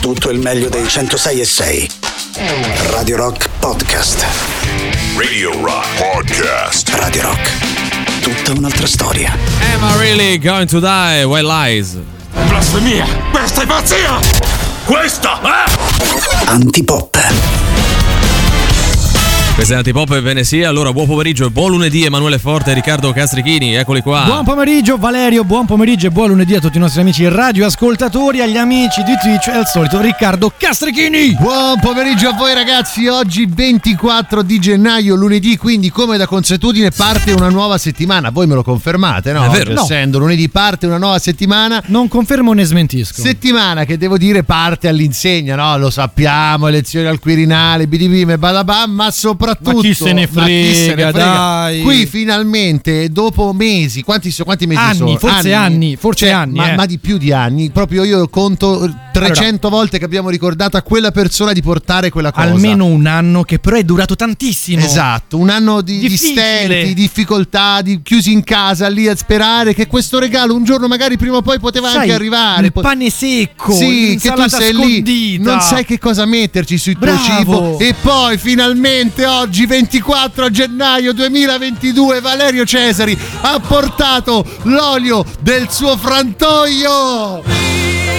tutto il meglio dei 106 e 6. Radio Rock Podcast. Radio Rock Podcast. Radio Rock. Tutta un'altra storia. Am I really going to die? White lies. Blasfemia! Questa è pazzia! Questa, eh? Antipop. Questa è Antipop e Venesia. Allora, buon pomeriggio e buon lunedì, Emanuele Forte e Riccardo Castrichini. Eccoli qua. Buon pomeriggio Valerio, buon pomeriggio e buon lunedì a tutti i nostri amici radioascoltatori, agli amici di Twitch e al solito Riccardo Castrichini. Buon pomeriggio a voi ragazzi, oggi 24 di gennaio, lunedì, quindi come da consuetudine parte una nuova settimana. Voi me lo confermate, no? È vero. Oggi, No. Essendo lunedì parte una nuova settimana. Non confermo né smentisco. Settimana che devo dire parte all'insegna, no? Lo sappiamo, elezioni al Quirinale, bidibim e badabam, ma soprattutto... Ma chi se ne chi se ne frega, dai. Qui finalmente, dopo mesi, quanti, quanti mesi Anni, sono? forse anni, forse Cioè, anni, Ma, eh. ma di più di anni, proprio io conto 300 volte che abbiamo ricordato a quella persona di portare quella cosa. Almeno un anno che però è durato tantissimo. Esatto, un anno di, di stenti, di difficoltà, di chiusi in casa lì a sperare che questo regalo un giorno magari prima o poi poteva Sai, anche arrivare. il pane secco, sì, che tu sei scondita. lì, non sai che cosa metterci sul tuo cibo. E poi finalmente oggi, 24 gennaio 2022, Valerio Cesari ha portato l'olio del suo frantoio.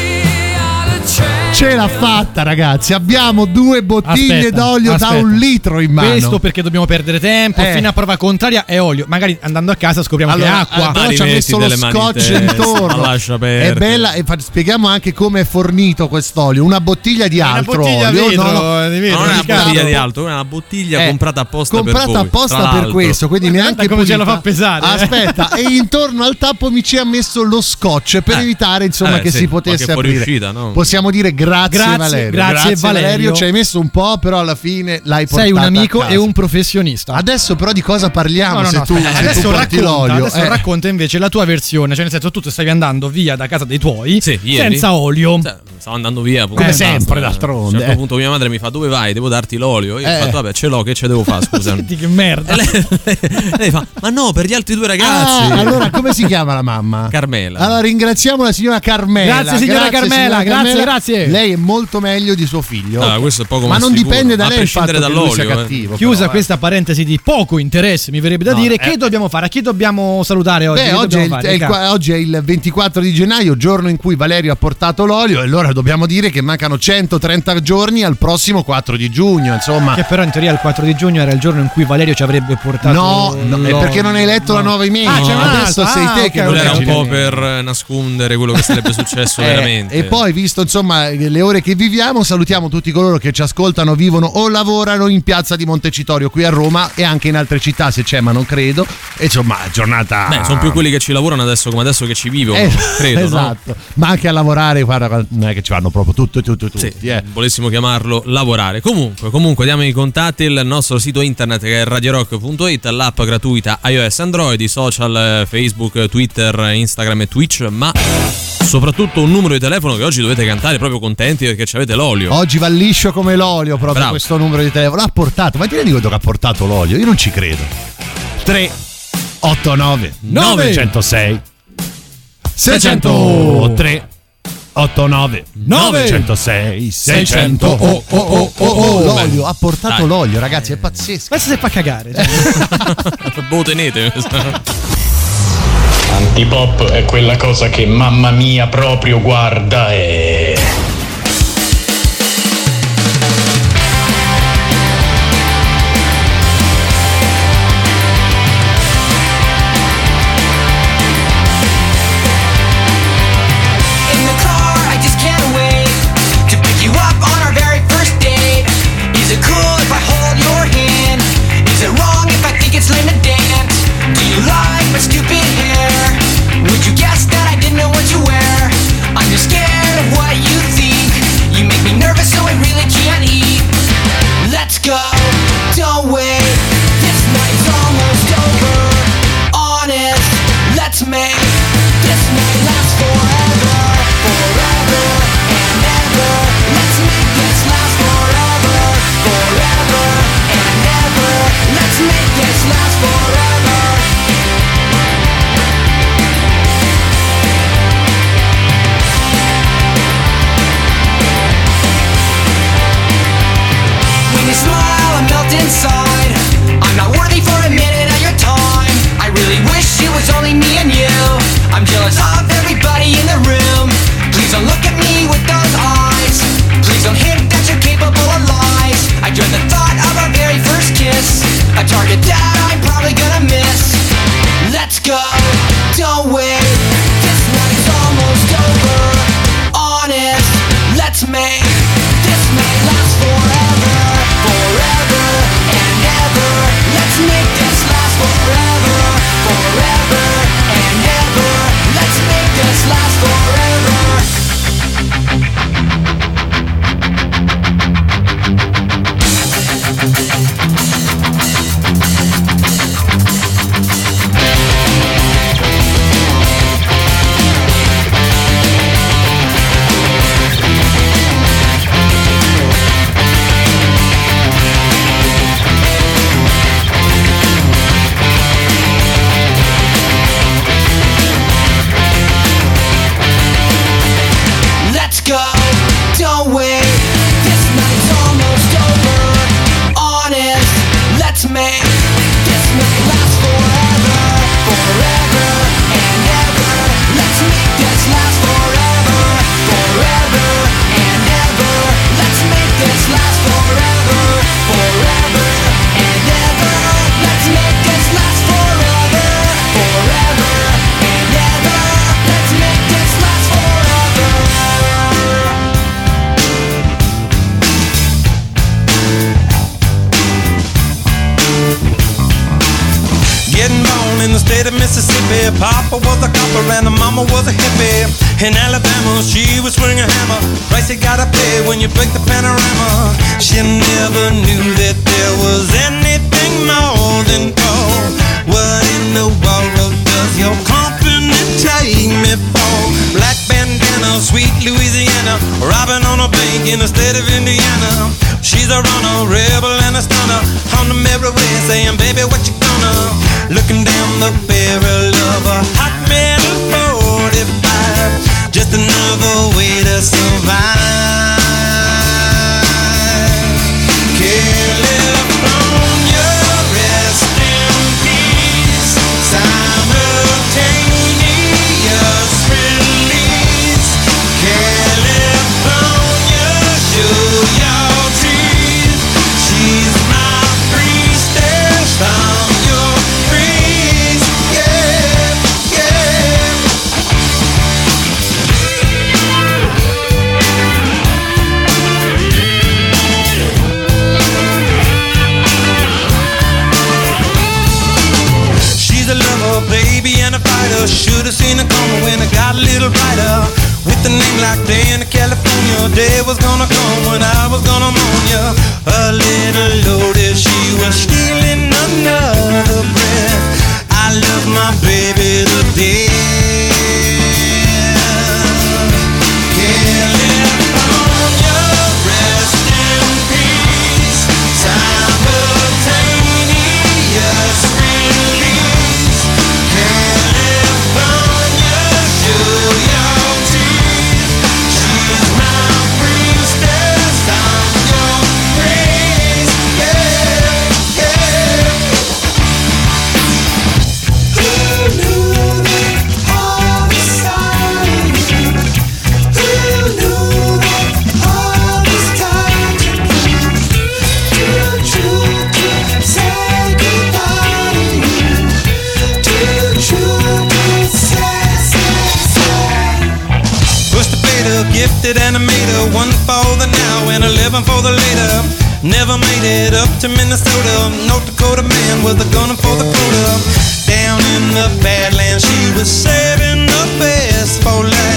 Ce l'ha fatta, ragazzi. Abbiamo due bottiglie Aspetta, d'olio da aspetta. un litro in mano. Questo perché dobbiamo perdere tempo, Eh. fino a prova contraria è olio. Magari andando a casa scopriamo che è Allora, acqua. eh, però ci ha messo lo scotch testa, intorno. lascia È bella e fa- spieghiamo anche come è fornito quest'olio. Una bottiglia di Una altro bottiglia olio. vetro, no, no. di vetro, Non è una bottiglia di altro, è una bottiglia Eh, comprata apposta comprata per voi. apposta per questo, quindi neanche Guarda come ce la pulita. fa pesare, eh. Aspetta, e intorno al tappo mi ci ha messo lo scotch per Eh. evitare insomma Eh, che sì, si potesse aprire. Possiamo dire grazie, Grazie, Valerio. grazie, Valerio. Ci hai messo un po', però alla fine l'hai portato. Sei un amico e un professionista. Adesso però di cosa parliamo No, no, se no, tu, aspetta, se tu adesso porti racconta, l'olio? adesso Eh. racconta invece la tua versione, cioè nel senso tu stavi andando via da casa dei tuoi Sì, ieri. senza olio. Cioè, stavo andando via Come e basta. sempre, d'altronde, A un certo eh. punto mia madre mi fa dove vai? Devo darti l'olio. Io Eh. ho fatto vabbè ce l'ho, che ce devo fare scusa. Senti che merda. Lei, lei fa ma no per gli altri due ragazzi. Ah, allora come si chiama la mamma? Carmela. Allora ringraziamo la signora Carmela. Grazie, signora Carmela, signora grazie, grazie. Lei è molto meglio di suo figlio. No, questo è poco Ma ma non sicuro. dipende da A lei il fatto che lui sia eh. cattivo. Chiusa però, eh. questa parentesi di poco interesse, mi verrebbe da No, dire, eh. che dobbiamo fare? A chi dobbiamo salutare oggi? Beh, Che oggi è, il, fare? è il oggi è il 24 di gennaio, giorno in cui Valerio ha portato l'olio, e allora dobbiamo dire che mancano 130 giorni al prossimo 4 di giugno. Insomma, Che però in teoria il 4 di giugno era il giorno in cui Valerio ci avrebbe portato. no, no, è perché non hai letto la nuova email. Ah, c'è Adesso sei Ah, te ok, che ok, non era un po' per eh, nascondere quello che sarebbe successo Eh, veramente. E poi, visto insomma le ore che viviamo, salutiamo tutti coloro che ci ascoltano, vivono o lavorano in piazza di Montecitorio qui a Roma e anche in altre città se c'è, ma non credo. E insomma, giornata. Beh, sono più quelli che ci lavorano adesso come adesso che ci vivono, Eh, credo. no? esatto, ma anche a lavorare, guarda, non è che ci vanno proprio tutto, tutto, tutti. Sì, eh. volessimo chiamarlo lavorare. Comunque, comunque diamo i contatti, il nostro sito internet che è radiorock.it, l'app gratuita iOS Android, i social eh, Facebook, Twitter, Instagram e Twitch, ma soprattutto un numero di telefono che oggi dovete cantare proprio contenti perché ci avete l'olio. Oggi va liscio come l'olio proprio Bravo. questo numero di telefono. L'ha portato, ma ti rendi conto che ha portato l'olio? Io non ci credo. 3 8 9 906 603 89 906 600 oh, oh, oh, oh, oh. L'olio, ha portato Dai. l'olio, ragazzi, è pazzesco. Questo se fa cagare. cioè. Boh, tenete. Antipop è quella cosa che mamma mia proprio guarda e... hippie. Papa was a copper and the mama was a hippie. In Alabama, she was swinging a hammer. Price you gotta pay when you break the panorama. She never knew that there was anything more than gold. What in the world does your company take me for? Black bandana, sweet Louisiana. Robbing on a bank in the state of Indiana. She's a runner, rebel and a stunner. On the merry way, saying, baby, what you gonna? Looking down the barrel of a hot metal 45. Just another way to survive. gonna come when I was gonna moan ya. A little loaded, she was. and she was saving the best for last.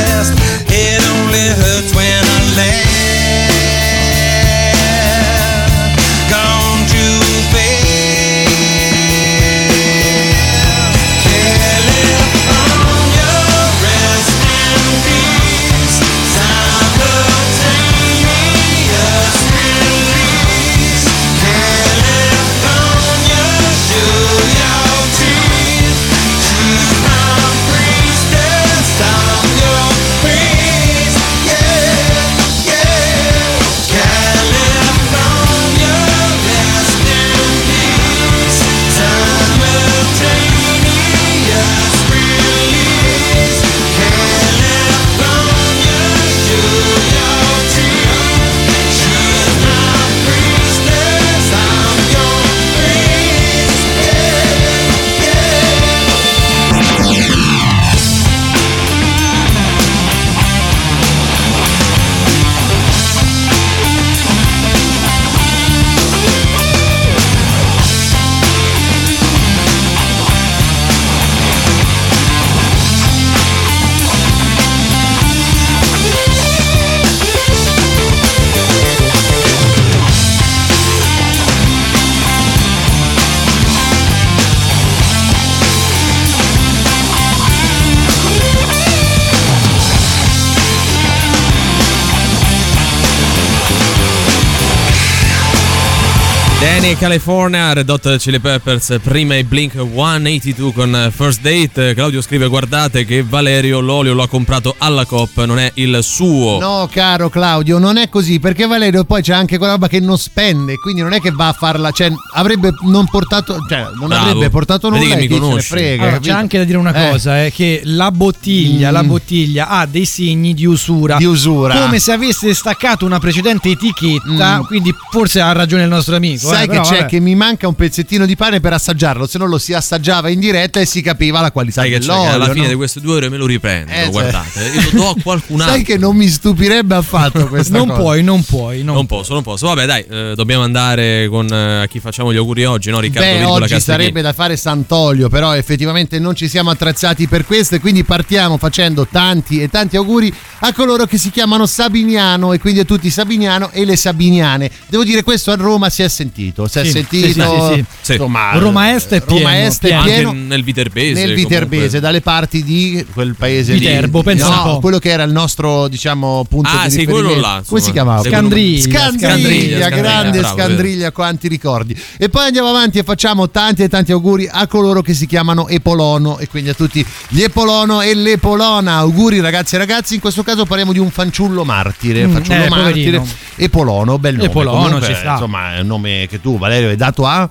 Danny California, Red Hot Chili Peppers, prima i Blink 182 con First Date. Claudio scrive: Guardate che Valerio l'olio lo ha comprato alla COP, non è il suo. No, caro Claudio, non è così perché Valerio poi c'è anche quella roba che non spende, quindi non è che va a farla, cioè avrebbe non portato, cioè non Bravo. avrebbe portato Vedi nulla che e mi conosci. frega. Allora, c'è anche da dire una Eh. cosa, eh, che la bottiglia, Mm. la bottiglia ha dei segni di usura. Di usura. Come se avesse staccato una precedente etichetta, Mm. quindi forse ha ragione il nostro amico. Sai eh, che però, c'è vabbè. che mi manca un pezzettino di pane per assaggiarlo, se no lo si assaggiava in diretta e si capiva la qualità Sai che c'è dell'olio. che alla fine no? di queste due ore me lo riprendo. Eh, cioè. guardate, io lo do a qualcun altro. Sai che non mi stupirebbe affatto questa Non cosa. puoi, non puoi. Non, Non posso, non posso. Vabbè, dai, eh, dobbiamo andare con eh, a chi facciamo gli auguri oggi, no? Riccardo Beh, Virgola oggi sarebbe da fare Sant'Olio, però effettivamente non ci siamo attrezzati per questo e quindi partiamo facendo tanti e tanti auguri a coloro che si chiamano Sabiniano e quindi a tutti Sabiniano e le Sabiniane. Devo dire questo a Roma si è sentito, si è Sì, sentito. sì, sì, sì, sì. Sì. Insomma, Roma Est è Roma pieno, Est è pieno. Anche pieno. nel Viterbese. Nel Viterbese, comunque. dalle parti di quel paese Viterbo, lì. pensa no, quello che era il nostro, diciamo, punto Ah, di sì, riferimento. quello là, Come si chiamava? Sì, Scandriglia, Scandriglia, Scandriglia, grande Scandriglia, bravo, Scandriglia, quanti ricordi. E poi andiamo avanti e facciamo tanti e tanti auguri a coloro che si chiamano Epolono e quindi a tutti gli Epolono e l'Epolona. Auguri ragazzi e ragazzi, in questo caso parliamo di un fanciullo martire, Mm, fanciullo eh, martire. poverino. Epolono, bel nome. Epolono, Comunque, ci sta. Insomma, è un nome che tu Valerio hai dato a,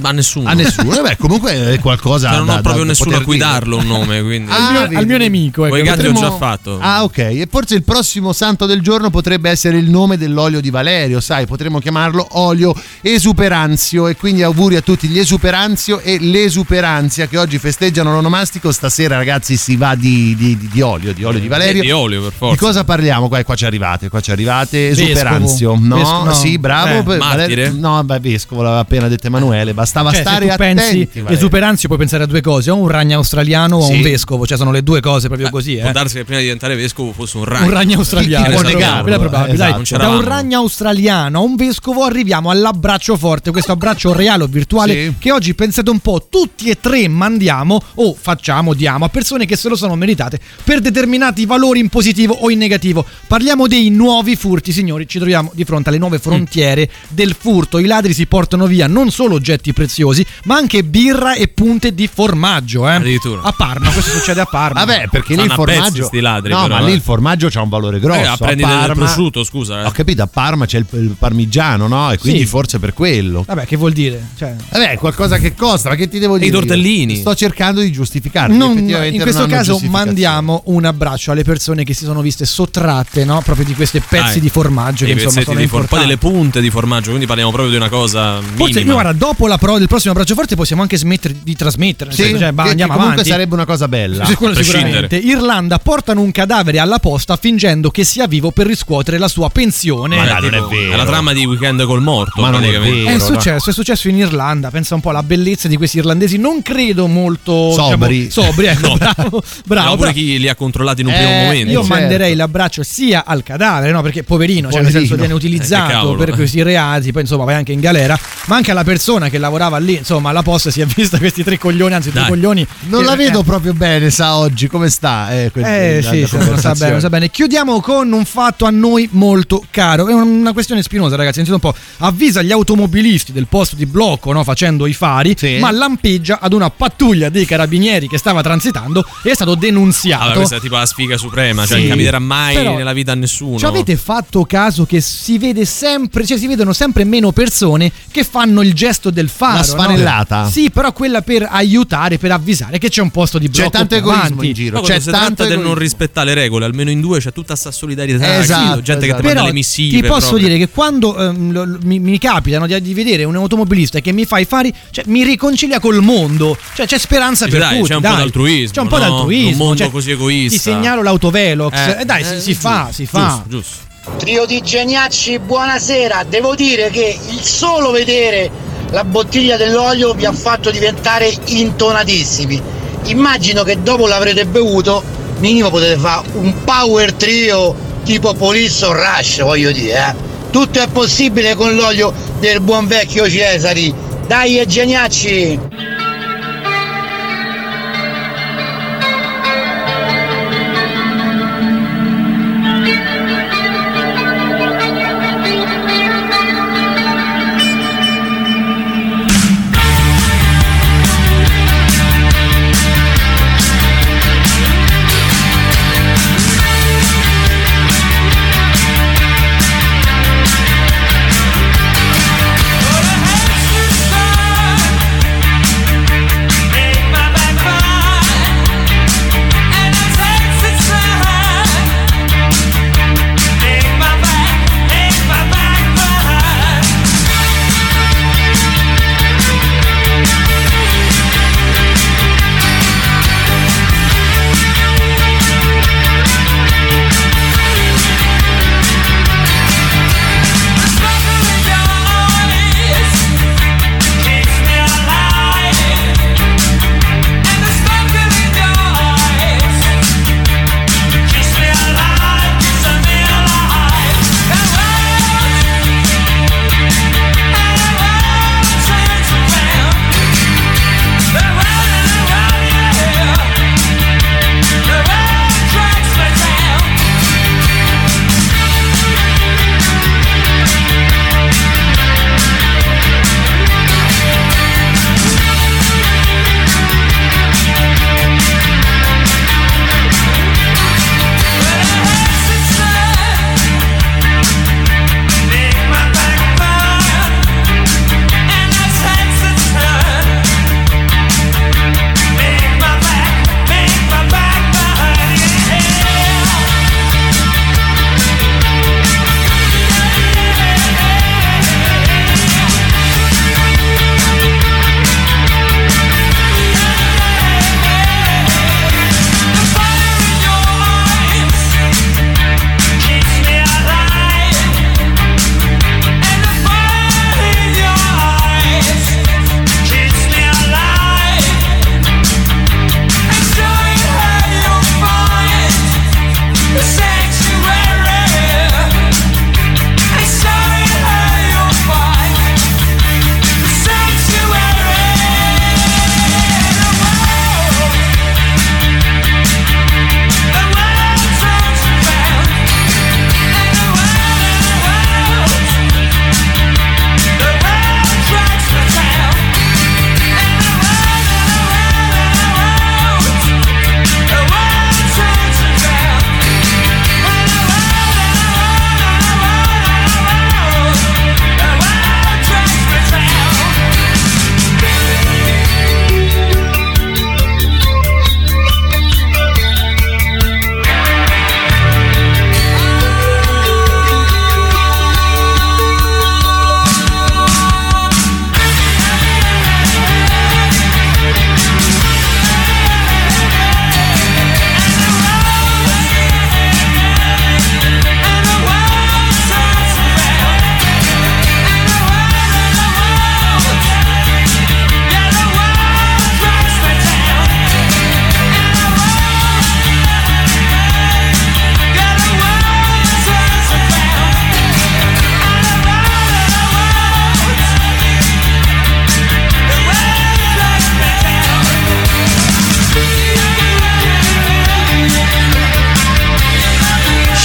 Ma nessuno. a nessuno. Beh, comunque è qualcosa Cioè, non da- ho proprio da nessuno a cui dire. darlo un nome, quindi. Ah, al, mio, vedi. al mio nemico. Poi ecco. i gatti ho Potremmo- già fatto. Ah, ok. E forse il prossimo santo del giorno potrebbe essere il nome dell'olio di Valerio, sai, potremmo chiamarlo olio esuperanzio. E quindi auguri a tutti gli esuperanzio e l'esuperanzia che oggi festeggiano l'onomastico. Stasera, ragazzi, si va di, di- di- di olio, di olio di Valerio. Eh, di olio, per Di forza. cosa parliamo? Qua, qua ci arrivate, qua ci arrivate. Vescovo. Esuperanzio. No, Vescovo, no. sì, bravo. Eh, martire? no, beh, vescovo l'aveva appena detto Emanuele. Bastava Cioè, stare attenti. pensi esuperanzio puoi pensare a due cose, o un ragno australiano o Sì. un vescovo, cioè sono le due cose proprio così, Può eh. darsi che prima di diventare vescovo fosse un ragno. Un ragno australiano, può negarlo? è probabile. Dai, Esatto. Non da un ragno australiano a un vescovo arriviamo all'abbraccio forte, questo abbraccio reale o virtuale Sì. che oggi pensate un po' tutti e tre mandiamo o facciamo, diamo a persone che se lo sono meritate per determinati valori in positivo o in negativo. Parliamo dei nuovi furti, signori, ci troviamo di fronte alle nuove frontiere del furto. I ladri si portano via non solo oggetti preziosi, ma anche birra e punte di formaggio, eh. Addirittura. A Parma, questo succede a Parma. Vabbè, perché lì il a formaggio. ladri, no, però, ma lì eh. il formaggio c'ha un valore grosso. Eh, a prendi del Parma- prosciutto, scusa. eh. Ho capito, a Parma c'è il, il parmigiano, no? E quindi Sì. forse per quello. Vabbè, che vuol dire? Cioè, Vabbè, qualcosa che costa, ma che ti devo E i dire? tortellini. Sto cercando di giustificarti. Non- in questo caso mandiamo un abbraccio alle persone che si sono viste sottratte no? proprio di questi pezzi Dai. di formaggio che insomma sono di for- poi delle punte di formaggio, quindi parliamo proprio di una cosa minima. Forse io guarda, dopo la prova del prossimo abbraccio forte possiamo anche smettere di trasmettere. Sì, senso, cioè, bah, andiamo comunque avanti. sarebbe una cosa bella. Sì, quello sicuramente. Irlanda portano un cadavere alla posta fingendo che sia vivo per riscuotere la sua pensione. Ma Eh, dai, non è vero. È la trama di Weekend col morto. Ma non è vero. È successo, è successo in Irlanda. Pensa un po' alla bellezza di questi irlandesi. Non credo molto Sobri. diciamo, sobri, ecco, No. bravo, bravo. No, pure chi li ha controllati in un Eh, primo momento. Io certo. manderei l'abbraccio sia al cadavere, no? Perché poverino, cioè nel Poverino. senso viene Eh, utilizzato cavolo. per questi reati, poi insomma vai anche in galera, ma anche alla persona che lavorava lì, insomma, alla posta si è vista questi tre coglioni, anzi due Dai. coglioni. Non che- la vedo eh, proprio bene, sa oggi come sta. Eh, quel- eh sì, sì, non sa conversazione. bene, non sa bene. Chiudiamo con un fatto a noi molto caro. È una questione spinosa, ragazzi. Sentite un po'. Avvisa gli automobilisti del posto di blocco, no, facendo i fari, Sì. ma lampeggia ad una pattuglia dei carabinieri che stava transitando e è stato denunziato. Allora, questa è tipo la sfiga suprema, cioè Sì. non capiterà mai Però- nella vita a nessuno. Ci avete fatto caso che si vede sempre, cioè si vedono sempre meno persone che fanno il gesto del faro? La sfanellata. no? Sì, però quella per aiutare, per avvisare che c'è un posto di blocco. C'è tanto egoismo avanti. in giro. C'è si tanto tratta del non rispettare le regole, almeno in due c'è tutta sta solidarietà, Esatto, gente esatto. che ti manda Però le missive. ti posso proprio. dire che quando ehm, lo- lo- mi, mi capitano di, di vedere un automobilista che mi fa i fari, cioè, mi riconcilia col mondo. Cioè c'è speranza Dice, per dai, tutti. c'è un po' dai. d'altruismo, C'è un po' no? d'altruismo. Un mondo cioè, così egoista. Ti segnalo l'autovelox. Eh, Eh, dai, eh, si, si giusto, fa, si fa. Giusto, giusto. Trio di geniacci, buonasera. Devo dire che il solo vedere la bottiglia dell'olio vi ha fatto diventare intonatissimi. Immagino che dopo l'avrete bevuto, minimo potete fare un power trio tipo Police o Rush, voglio dire. eh. Tutto è possibile con l'olio del buon vecchio Cesari. Dai, e geniacci!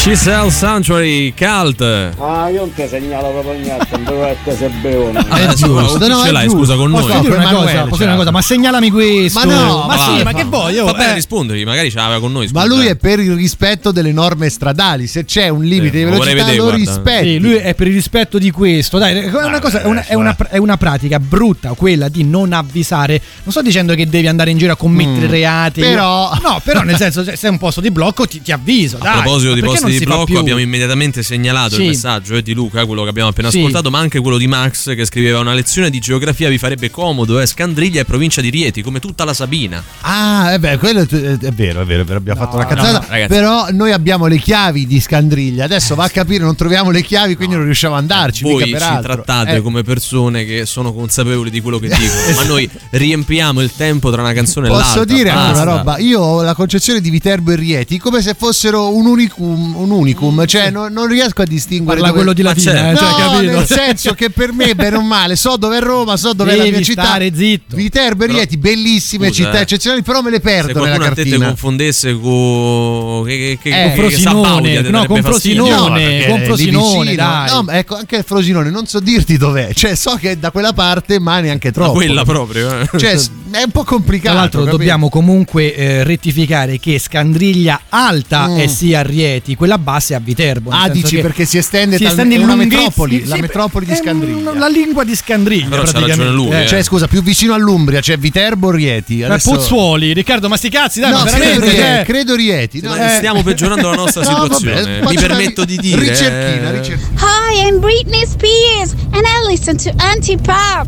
She Sells Sanctuary Cult. Ah, io non ti segnalo proprio niente, non dovevo essere se beone. Eh, È giusto, ma no, ce è l'hai, giusto. scusa, con Posso noi? dire una cosa? Posso dire una ciao. cosa? Ma segnalami questo. Ma no, ma va, sì, va, ma che vuoi? Io, Vabbè, eh, rispondevi, magari ce l'aveva con noi. Ma scusa. lui è per il rispetto delle norme stradali. Se c'è un limite Sì, di velocità, vedere, lo guarda. rispetti. Sì, lui è per il rispetto di questo. Dai, è una, cosa, è, una, è, una, è una pratica brutta quella di non avvisare. Non sto dicendo che devi andare in giro a commettere Mm. reati. Però- No, però nel senso, se sei un posto di blocco, ti, ti avviso. A dai. proposito Ma di posti di blocco, abbiamo immediatamente segnalato Sì. il messaggio eh, di Luca, quello che abbiamo appena Sì. ascoltato, ma anche quello di Max che scriveva una lezione di geografia vi farebbe comodo, eh? Scandriglia e provincia di Rieti, come tutta la Sabina. Ah, è, beh, quello è, è vero, è vero, è vero, abbiamo fatto una no, cazzata. no, ragazzi. però noi abbiamo le chiavi di Scandriglia. Adesso va a capire, non troviamo le chiavi, quindi non riusciamo ad andarci. Voi mica ci trattate Eh, come persone che sono consapevoli di quello che dicono, ma noi riempiamo il tempo tra una canzone e l'altra. Posso dire basta. una roba? Io ho la concezione di Viterbo e Rieti come se fossero un unicum, un unicum cioè non, non riesco a distinguere. Parla dove- quello di Latina, certo. eh, cioè, no, capito? nel senso che per me, bene o male, so dove è Roma, so dove è la mia città. stare zitto. Viterbo e Rieti, bellissime Scusa, città eh. eccezionali, però me le Se perdo nella qualcuno a te te cartina. confondesse con che, che, che, Eh, con Frosinone, no, con. Frosinone, No, con Frosinone, dai. No, ma ecco, anche Frosinone, non so dirti dov'è. Cioè, so che è da quella parte, ma neanche troppo. quella proprio. eh. Cioè, è un po' complicato. Tra l'altro capito? dobbiamo comunque eh, rettificare che Scandriglia alta Mm. è sì a Rieti, quella bassa è a Viterbo. Ah, dici perché si estende, si estende è in una lunghezza- metropoli, sì, la metropoli di è Scandriglia. La lingua di Scandriglia. Però praticamente. lui, Eh, eh. Cioè, scusa, più vicino all'Umbria, cioè Viterbo o Rieti? Ma Adesso- Pozzuoli, Riccardo, ma sti cazzi, dai, No, ma credo veramente. Rieti, cioè- credo Rieti. no? Ma stiamo peggiorando la nostra No, situazione. vabbè, Mi permetto di dire. Ricerchina, eh, ricerchina. Hi, I'm Britney Spears, and I listen to Anti-Pop.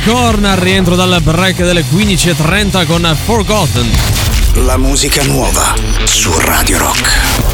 I corner, rientro dal break delle 15.30 con Forgotten. La musica nuova su Radio Rock.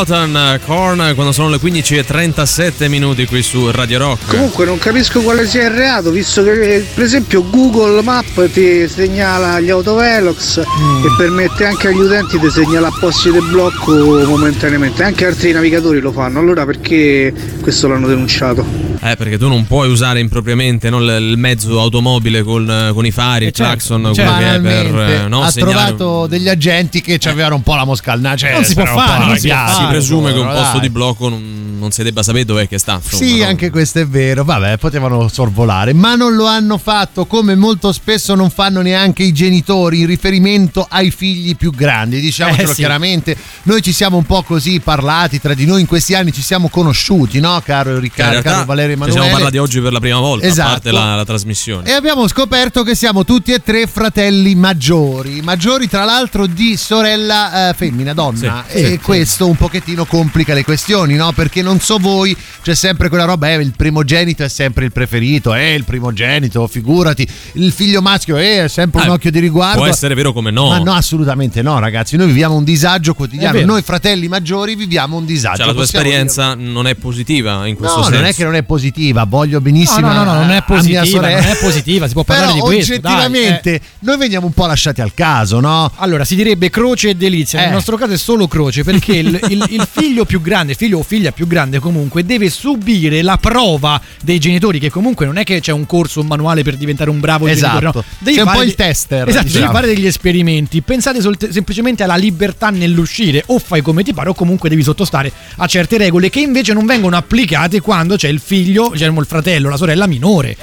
Gotham, Korn, quando sono le 15.37 minuti qui su Radio Rock. Comunque non capisco quale sia il reato, visto che per esempio Google Map ti segnala gli autovelox Mm. e permette anche agli utenti di segnalare posti di blocco momentaneamente, anche altri navigatori lo fanno, allora perché questo l'hanno denunciato? Eh, perché tu non puoi usare impropriamente no, il mezzo automobile con, con i fari, il certo, clacson, cioè, quello che è per eh, no, ha segnalare- trovato degli agenti che ci avevano un po' la mosca al naso. Non si può fare, non si, si presume che un posto dai. di blocco non, non si debba sapere dov'è che sta. Sì, no? anche questo è vero. Vabbè, potevano sorvolare, ma non lo hanno fatto come molto spesso non fanno neanche i genitori in riferimento ai figli più grandi. Diciamocelo Eh, sì. chiaramente, noi ci siamo un po' così parlati tra di noi in questi anni, ci siamo conosciuti, no, caro Riccardo, caro Valerio ci Emanuele. siamo parlati oggi per la prima volta, Esatto. a parte la, la trasmissione. E abbiamo scoperto che siamo tutti e tre fratelli maggiori, maggiori tra l'altro di sorella eh, femmina, donna. Sì, e sì, questo un pochettino complica le questioni, no? Perché non so voi, c'è sempre quella roba, eh, il primogenito è sempre il preferito, eh, il primogenito, figurati, il figlio maschio eh, è sempre un Eh, occhio di riguardo. Può essere vero come no. Ma no, assolutamente no, ragazzi. Noi viviamo un disagio quotidiano. Noi fratelli maggiori viviamo un disagio. Cioè, la tua esperienza non è positiva in questo No, senso. non è che non è positiva, voglio benissimo. No, no, no, no, non è mia positiva, non è positiva, si può parlare Però di questo, dai, Oggettivamente, noi veniamo un po' lasciati al caso, no? Allora, si direbbe croce e delizia. Eh. Nel nostro caso è solo croce perché il, il- il figlio più grande, figlio o figlia più grande comunque, deve subire la prova dei genitori, che comunque non è che c'è un corso, un manuale per diventare un bravo Esatto. genitore. No. Devi C'è un po' il tester, Esatto, diciamo. devi fare degli esperimenti. Pensate solte- semplicemente alla libertà nell'uscire. O fai come ti pare, o comunque devi sottostare a certe regole che invece non vengono applicate quando c'è il figlio, cioè il fratello, la sorella minore.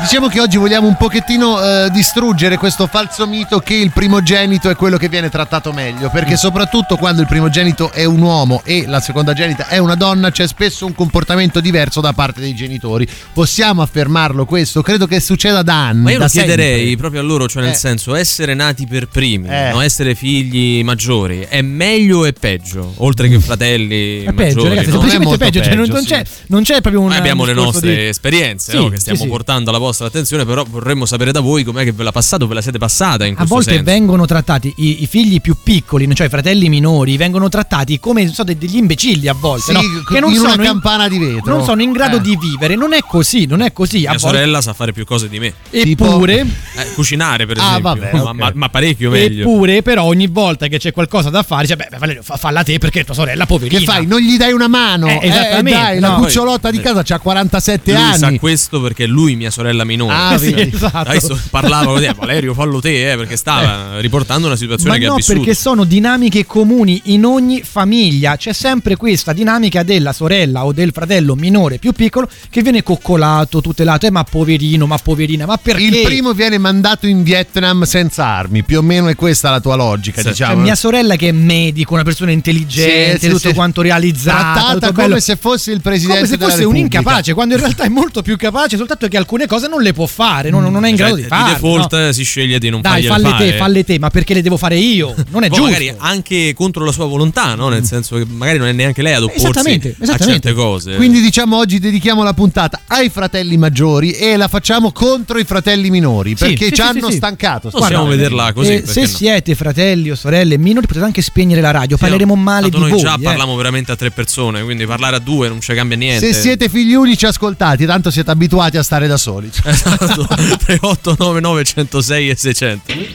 Diciamo che oggi vogliamo un pochettino eh, distruggere questo falso mito che il primogenito è quello che viene trattato meglio, Mm. perché soprattutto quando il primogenito è un uomo e la secondagenita è una donna c'è spesso un comportamento diverso da parte dei genitori. Possiamo affermarlo questo? Credo che succeda da anni. Ma io lo chiederei sempre. proprio a loro, cioè nel Eh. senso, essere nati per primi, Eh. no? essere figli maggiori, è meglio o è peggio? Oltre che fratelli È peggio, maggiori. ragazzi, no? semplicemente peggio. cioè, non, non c'è, non c'è proprio un. Noi abbiamo un le nostre di- esperienze Sì, no? che sì, stiamo sì. portando alla vostra attenzione, però vorremmo sapere da voi com'è che ve l'ha passato, ve la siete passata in A questo volte senso. vengono trattati i, i figli più piccoli, cioè i fratelli minori, vengono trattati come so, de- degli imbecilli a volte, Sì, no? che non in una sono campana di vetro. non sono in grado Eh. di vivere. Non è così, non è così. a Mia volte- sorella sa fare più cose di me. Eppure, Eh, cucinare, per Ah, esempio. vabbè, ma, ok. ma- ma parecchio meglio. eppure, però, ogni volta che c'è qualcosa da fare, dice: Beh, Valerio, fa- falla te perché tua sorella, poverina. Che fai? Non gli dai una mano? Eh, esattamente, dai, la no. cucciolotta di Poi- casa ha 47 Lui sa anni. questo perché lui, mia sorella minore. Ah, Sì, esatto. Adesso parlava così, "Eh, Valerio, fallo te, eh, perché stava riportando una situazione Ma che no, ha vissuto. perché sono dinamiche comuni in ogni famiglia. C'è sempre questa dinamica della sorella o del fratello minore più piccolo che viene coccolato, tutelato. Eh, ma poverino, ma poverina, ma perché? Il primo viene mandato in Vietnam senza armi, più o meno è questa la tua logica, Sì. diciamo. Cioè, mia sorella che è medico, una persona intelligente, Sì, sì, tutto sì. quanto realizzata, Trattata come bello. se fosse il presidente come se fosse un incapace, quando in realtà è molto più capace, soltanto che alcune cose cose non le può fare, non, non è in grado Cioè, di farle. default no? si sceglie di non Dai, falle fare. te, falle te, ma perché le devo fare io? Non è Poi giusto. magari anche contro la sua volontà, no? Nel senso che magari non è neanche lei ad opporsi Esattamente, a esattamente. certe cose. Quindi diciamo oggi dedichiamo la puntata ai fratelli maggiori e la facciamo contro i fratelli minori Sì, perché sì, ci sì, hanno sì, sì. stancato. Possiamo Guarda, vederla così. Eh, se no? siete fratelli o sorelle minori potete anche spegnere la radio, parleremo male di noi voi. già eh. parliamo veramente a tre persone, quindi parlare a due non ci cambia niente. Se siete figli unici ascoltati, tanto siete abituati a stare da soli. Esatto, 3899 106 e 600.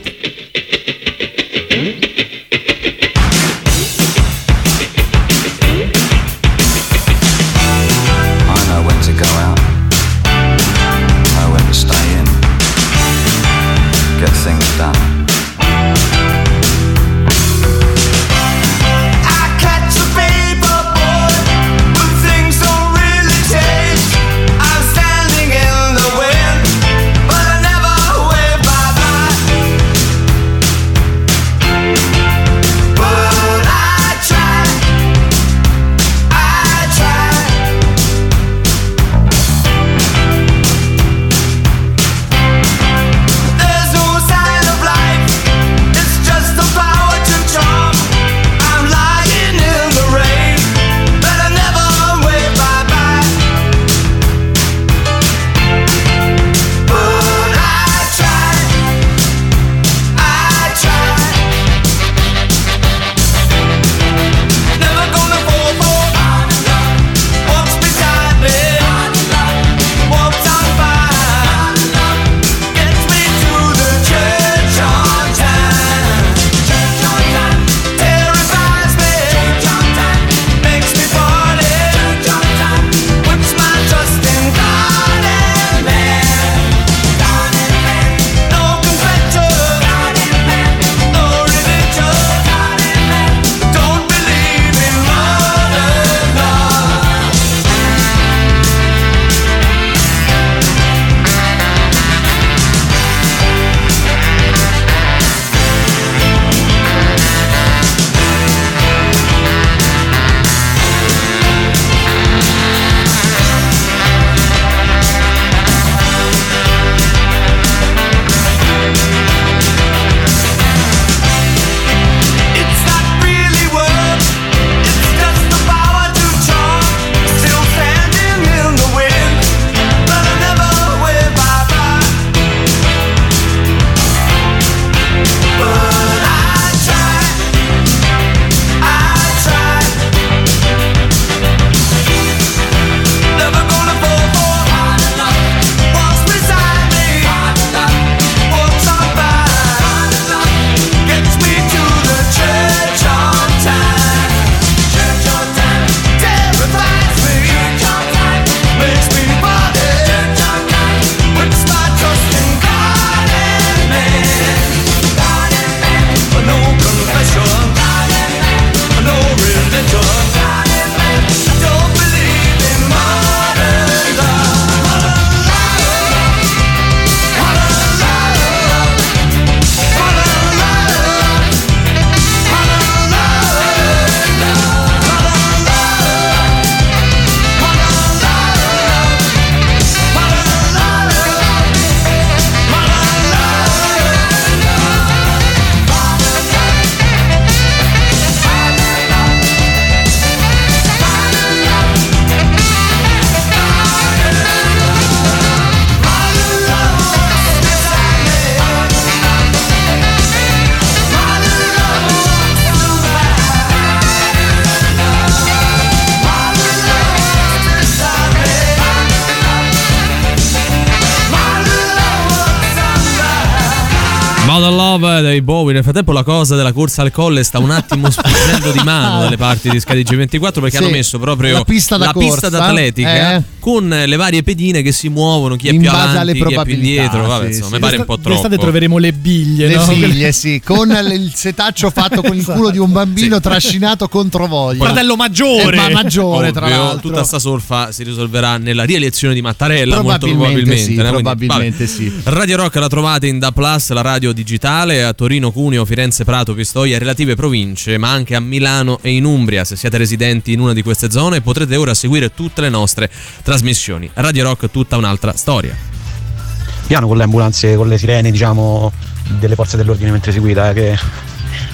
Modern Love dei Bowie. Nel frattempo la cosa della corsa al colle sta un attimo sfuggendo di mano dalle parti di Sky G24 perché Sì, hanno messo proprio la pista da la pista corsa, d'atletica eh. con le varie pedine che si muovono, chi è In più avanti, chi è più indietro. Vabbè, sì, insomma, sì. mi pare un po' troppo. D'estate troveremo le biglie, Le no? figlie, sì, con il setaccio fatto con il culo di un bambino trascinato contro voglia. Fratello maggiore. Eh, ma maggiore, tra Ovvio, l'altro. tutta sta solfa si risolverà nella rielezione di Mattarella molto Probabilmente probabilmente? Quindi, probabilmente sì. Radio Rock la trovate in Da Plus, la radio digitale a Torino, Cuneo, Firenze, Prato, Pistoia, relative province, ma anche a Milano e in Umbria. Se siete residenti in una di queste zone potrete ora seguire tutte le nostre trasmissioni. Radio Rock tutta un'altra storia. piano con le ambulanze, con le sirene, diciamo, delle forze dell'ordine mentre seguita, eh, che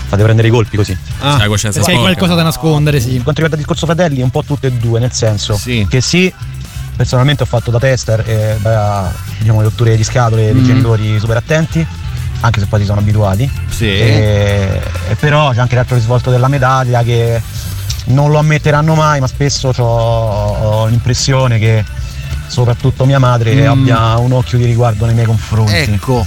fate prendere i colpi così. Ah, Sai, coscienza sporca. qualcosa da nascondere, sì. Per quanto riguarda il discorso fratelli, un po' tutte e due, nel senso che sì, personalmente ho fatto da tester e da diciamo, le rotture di scatole dei Mm. genitori super attenti, anche se poi si sono abituati. Sì. E, e però c'è anche l'altro risvolto della medaglia che non lo ammetteranno mai, ma spesso ho l'impressione che soprattutto mia madre Mm. abbia un occhio di riguardo nei miei confronti. Ecco.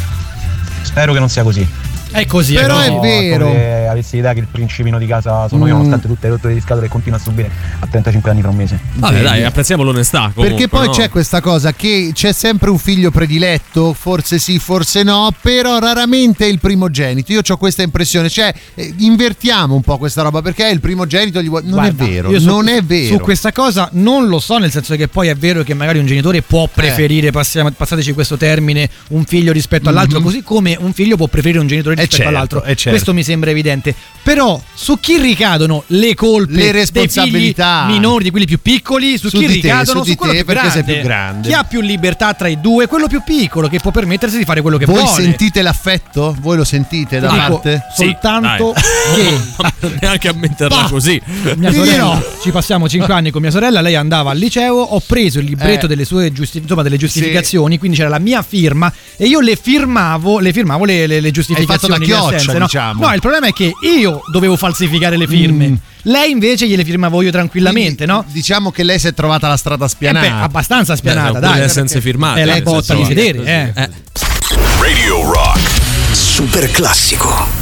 Spero che non sia così. È così, Però è Però vero. come avessi l'idea che il principino di casa sono io, Mm. nonostante tutte le rotture di scatole continua a subire a 35 anni fra un mese. Vabbè, dai, apprezziamo l'onestà. Comunque, Perché poi no? c'è questa cosa che c'è sempre un figlio prediletto, forse sì, forse no, però raramente è il primogenito. Io ho questa impressione, cioè eh, invertiamo un po' questa roba perché è il primogenito gli vuoi- Non Guarda, è vero, io su- non è vero. Su questa cosa non lo so, nel senso che poi è vero che magari un genitore Eh. può preferire, passiamo- passateci questo termine, un figlio rispetto all'altro, Mhm. così come un figlio può preferire un genitore Eh rispetto certo, all'altro. eh certo. Questo mi sembra evidente. Però su chi ricadono le colpe Le dei responsabilità. figli minori di quelli più piccoli? Su, Su chi di te, ricadono? su di quello te, più perché sei grande. più grande. Chi ha più libertà tra i due? Quello più piccolo che può permettersi di fare quello che Voi vuole. sentite l'affetto? Voi lo sentite da dico parte? soltanto che neanche a metterla Bah! così. mia sorella, ci passiamo 5 anni con mia sorella, lei andava al liceo, ho preso il libretto Eh. delle sue giusti- insomma, delle giustificazioni, quindi c'era la mia firma e io le firmavo, le firmavo le, le- le giustificazioni Hai fatto da le chioccia, assenze, no? diciamo. No, il problema è che io dovevo falsificare le firme. Lei invece gliele firmavo io tranquillamente, Quindi, no? Diciamo che lei si è trovata la strada Eh spianata. beh, abbastanza spianata, Beh, dai. senza firmate, È la botta di sedere, eh, eh. Radio Rock. Super classico.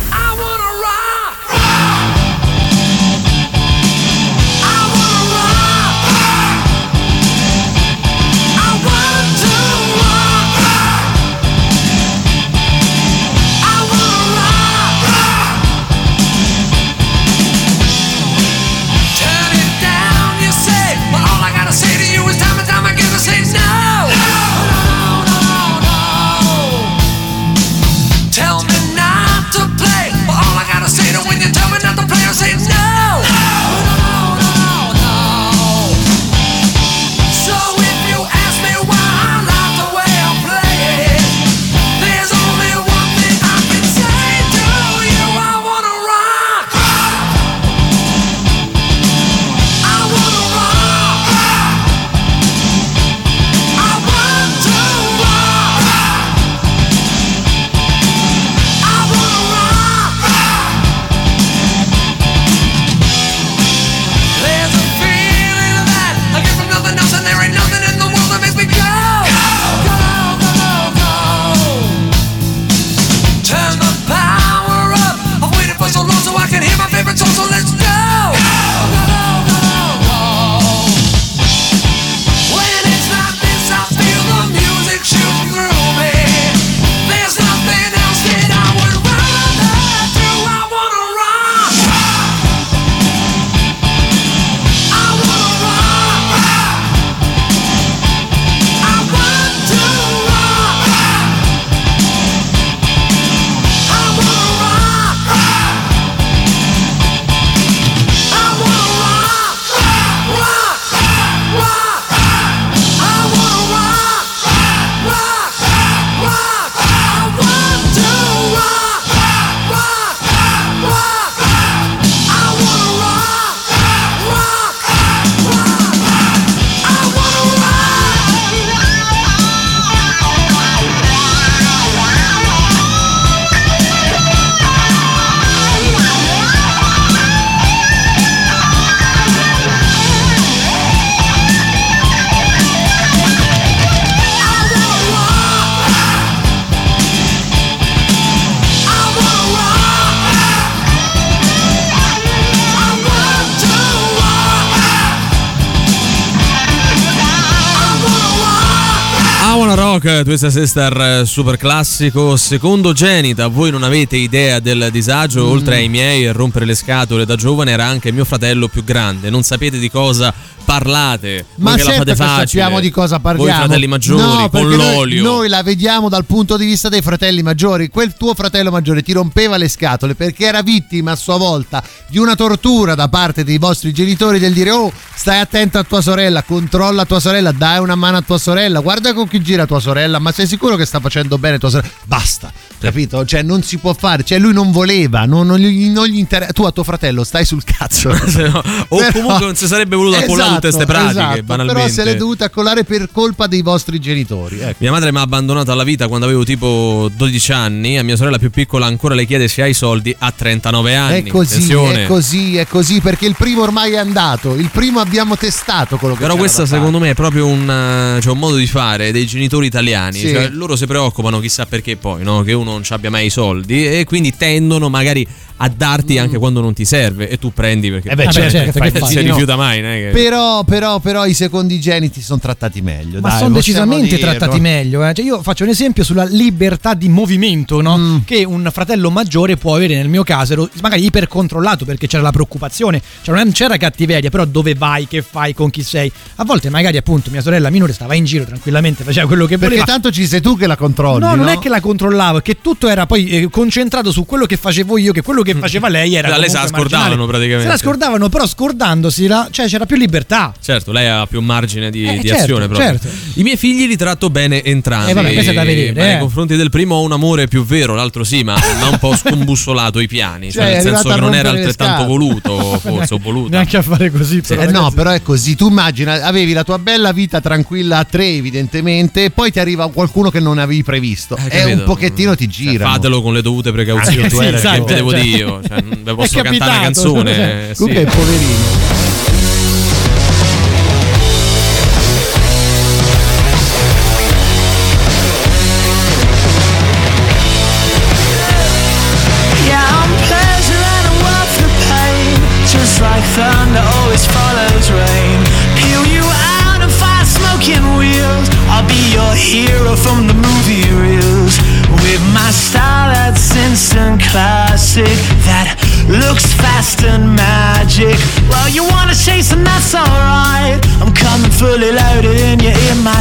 Rock, Sister eh, super classico, secondo Genita, voi non avete idea del disagio, Mm. oltre ai miei a rompere le scatole da giovane era anche mio fratello più grande, non sapete di cosa parlate, Ma certo sappiamo di cosa parliamo. voi fratelli maggiori, No, con perché noi- l'olio. Noi, la vediamo dal punto di vista dei fratelli maggiori. Quel tuo fratello maggiore ti rompeva le scatole perché era vittima a sua volta di una tortura da parte dei vostri genitori del dire "Oh, stai attento a tua sorella, controlla tua sorella, dai una mano a tua sorella, guarda con chi gira tua sorella, ma sei sicuro che sta facendo bene tua sorella? Basta, capito? Cioè non si può fare, cioè lui non voleva, non, non gli, non gli interessa. Tu a tuo fratello stai sul cazzo. o comunque non si sarebbe voluto accollare tutte queste pratiche, esatto, banalmente. Però se l'è dovuta accollare per colpa dei vostri genitori. Ecco. Mia madre mi ha abbandonato alla vita quando avevo tipo 12 anni, a mia sorella più piccola ancora le chiede se ha i soldi a 39 anni. È così, Attenzione. è così, è così, perché il primo ormai è andato, il primo abbiamo testato quello che Però questo secondo me è proprio un, eh, cioè, un modo di fare dei genitori italiani. Sì. Cioè, loro si preoccupano chissà perché poi, no? che uno non ci abbia mai i soldi e quindi tendono magari a darti anche quando non ti serve e tu prendi perché Mm. Eh beh, certo, non che fai, si sì, no. rifiuta mai. non che- Però, però, però i secondigeniti sono trattati meglio. Ma dai, sono decisamente dirlo. trattati meglio. eh. Cioè, io faccio un esempio sulla libertà di movimento no? Mm. che un fratello maggiore può avere. Nel mio caso ero magari ipercontrollato perché c'era la preoccupazione, cioè non c'era cattiveria, però dove vai, che fai, con chi sei. A volte magari appunto mia sorella minore stava in giro tranquillamente, faceva quello che Perché voleva. tanto ci sei tu che la controlli. No, No, non è che la controllavo, è che tutto era poi eh, concentrato su quello che facevo io, che quello che faceva lei era. Lei se la scordavano marginale. praticamente. Se la scordavano, però scordandosi, la- cioè c'era più libertà. Certo, lei ha più margine di, Eh, di certo, azione proprio. certo. I miei figli li tratto bene entrambi. Eh, vabbè, questo è da vedere, Ma Nei eh. confronti del primo ho un amore più vero, l'altro sì, ma ha un po' scombussolato i piani. Cioè, Cioè, è nel senso che non era altrettanto voluto, forse ho voluto. Neanche a fare così, però. Eh no, però è così. Tu immagina, avevi la tua bella vita tranquilla a tre, evidentemente, e poi ti arriva qualcuno che non avevi previsto. Eh, e capito? un pochettino ti Cioè, gira. fatelo con le dovute precauzioni. Anche tu hai Che ragione. vedevo Cioè, io. Cioè, non posso È cantare una canzone. cioè, eh, sì. Comunque, poverino.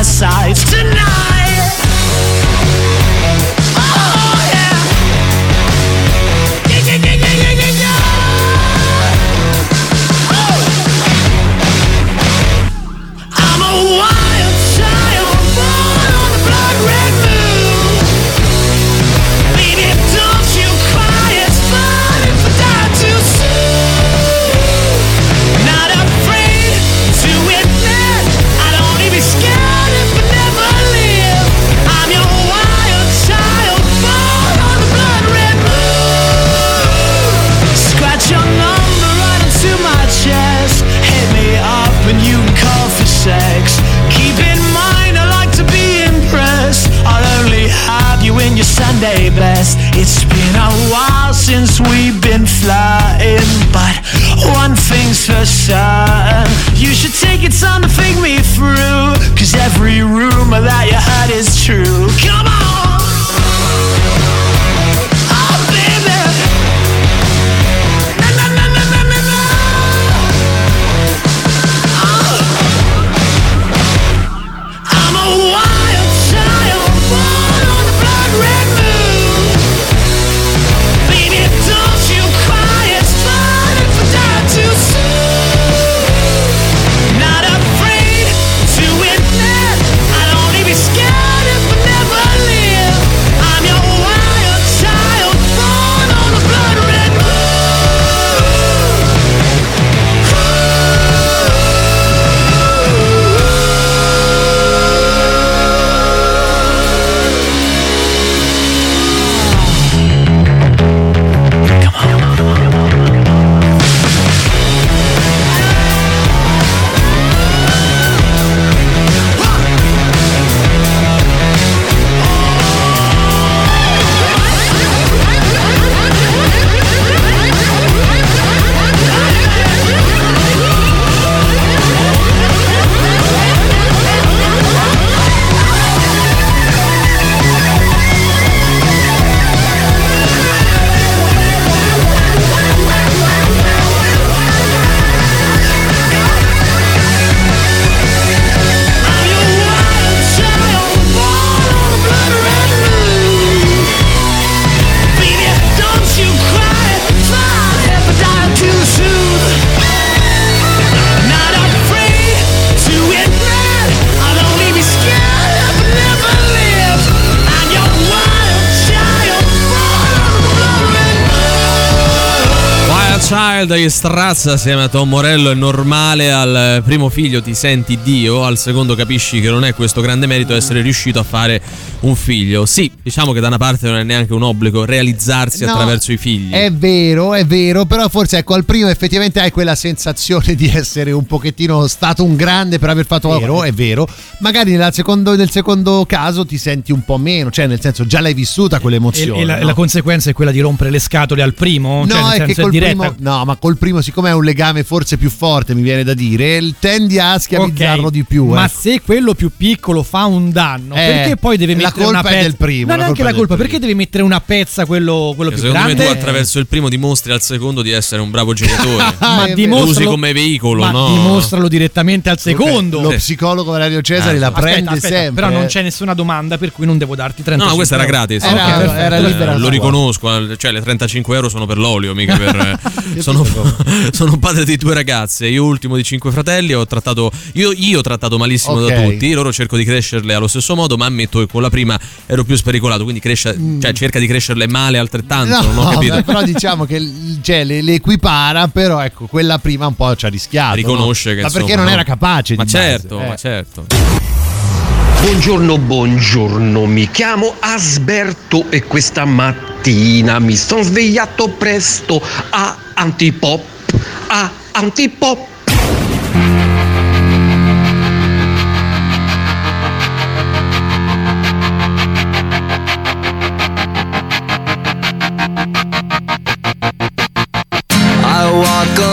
You're in my sights tonight. Child dagli Strazza assieme a Tom Morello è normale al primo figlio ti senti Dio, al secondo capisci che non è questo grande merito essere riuscito a fare un figlio. Sì, diciamo che da una parte non è neanche un obbligo realizzarsi No, attraverso i figli. È vero, è vero, però forse ecco al primo effettivamente hai quella sensazione di essere un pochettino stato un grande per aver fatto vero, è vero. Magari nel secondo, nel secondo caso ti senti un po' meno, cioè nel senso già l'hai vissuta quell'emozione. e la, e no? la conseguenza è quella di rompere le scatole al primo? cioè, No, nel è che col primo, no, ma col primo, siccome è un legame forse più forte, mi viene da dire, il- tendi a schiavizzarlo Ok, di più. Ma ecco. se quello più piccolo fa un danno, Eh, perché poi deve la mettere colpa una è pezza? del primo, No, la neanche colpa la è colpa, perché deve mettere una pezza quello, quello Che più secondo grande? me tu attraverso il primo dimostri al secondo di essere un bravo genitore. ma è vero. Lo usi dimostralo, come veicolo, ma no? dimostralo direttamente al secondo. Lo Sì. psicologo Valerio Cesari Eh, la Aspetta, prende aspetta, sempre. Però non eh. c'è nessuna domanda per cui non devo darti 30 No, no, questa era gratis. Era- Ok, era perfetto. libera Eh, Lo riconosco, cioè le 35 euro sono per l'olio, mica per. sono, sono padre di due ragazze, io ultimo di cinque fratelli. Ho trattato. Io, io ho trattato malissimo da Ok. tutti. Loro cerco di crescerle allo stesso modo, ma ammetto che con la prima ero più spericolato. Quindi cresce, cioè, cerca di crescerle male altrettanto. No, non ho capito. beh, però diciamo che cioè, le, le equipara, però ecco, quella prima un po' ci ha rischiato. Riconosce no? che Ma perché insomma, non no. era capace Ma di base, certo, eh. ma certo. Buongiorno, buongiorno, mi chiamo Asberto e questa mattina mi sono svegliato presto a antipop, a antipop. I walk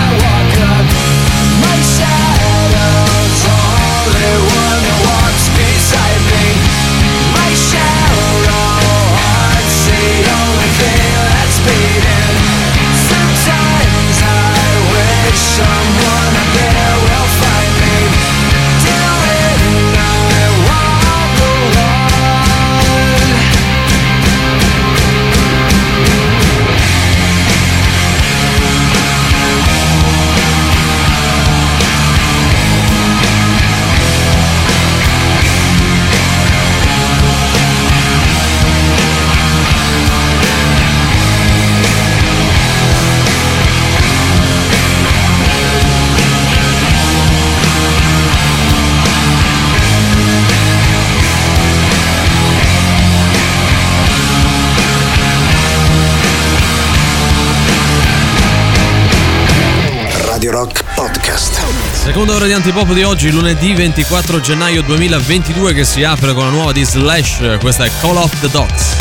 Seconda ora di Antipop di oggi, lunedì 24 gennaio 2022, che si apre con la nuova di Slash. Questa è Call of the Dogs.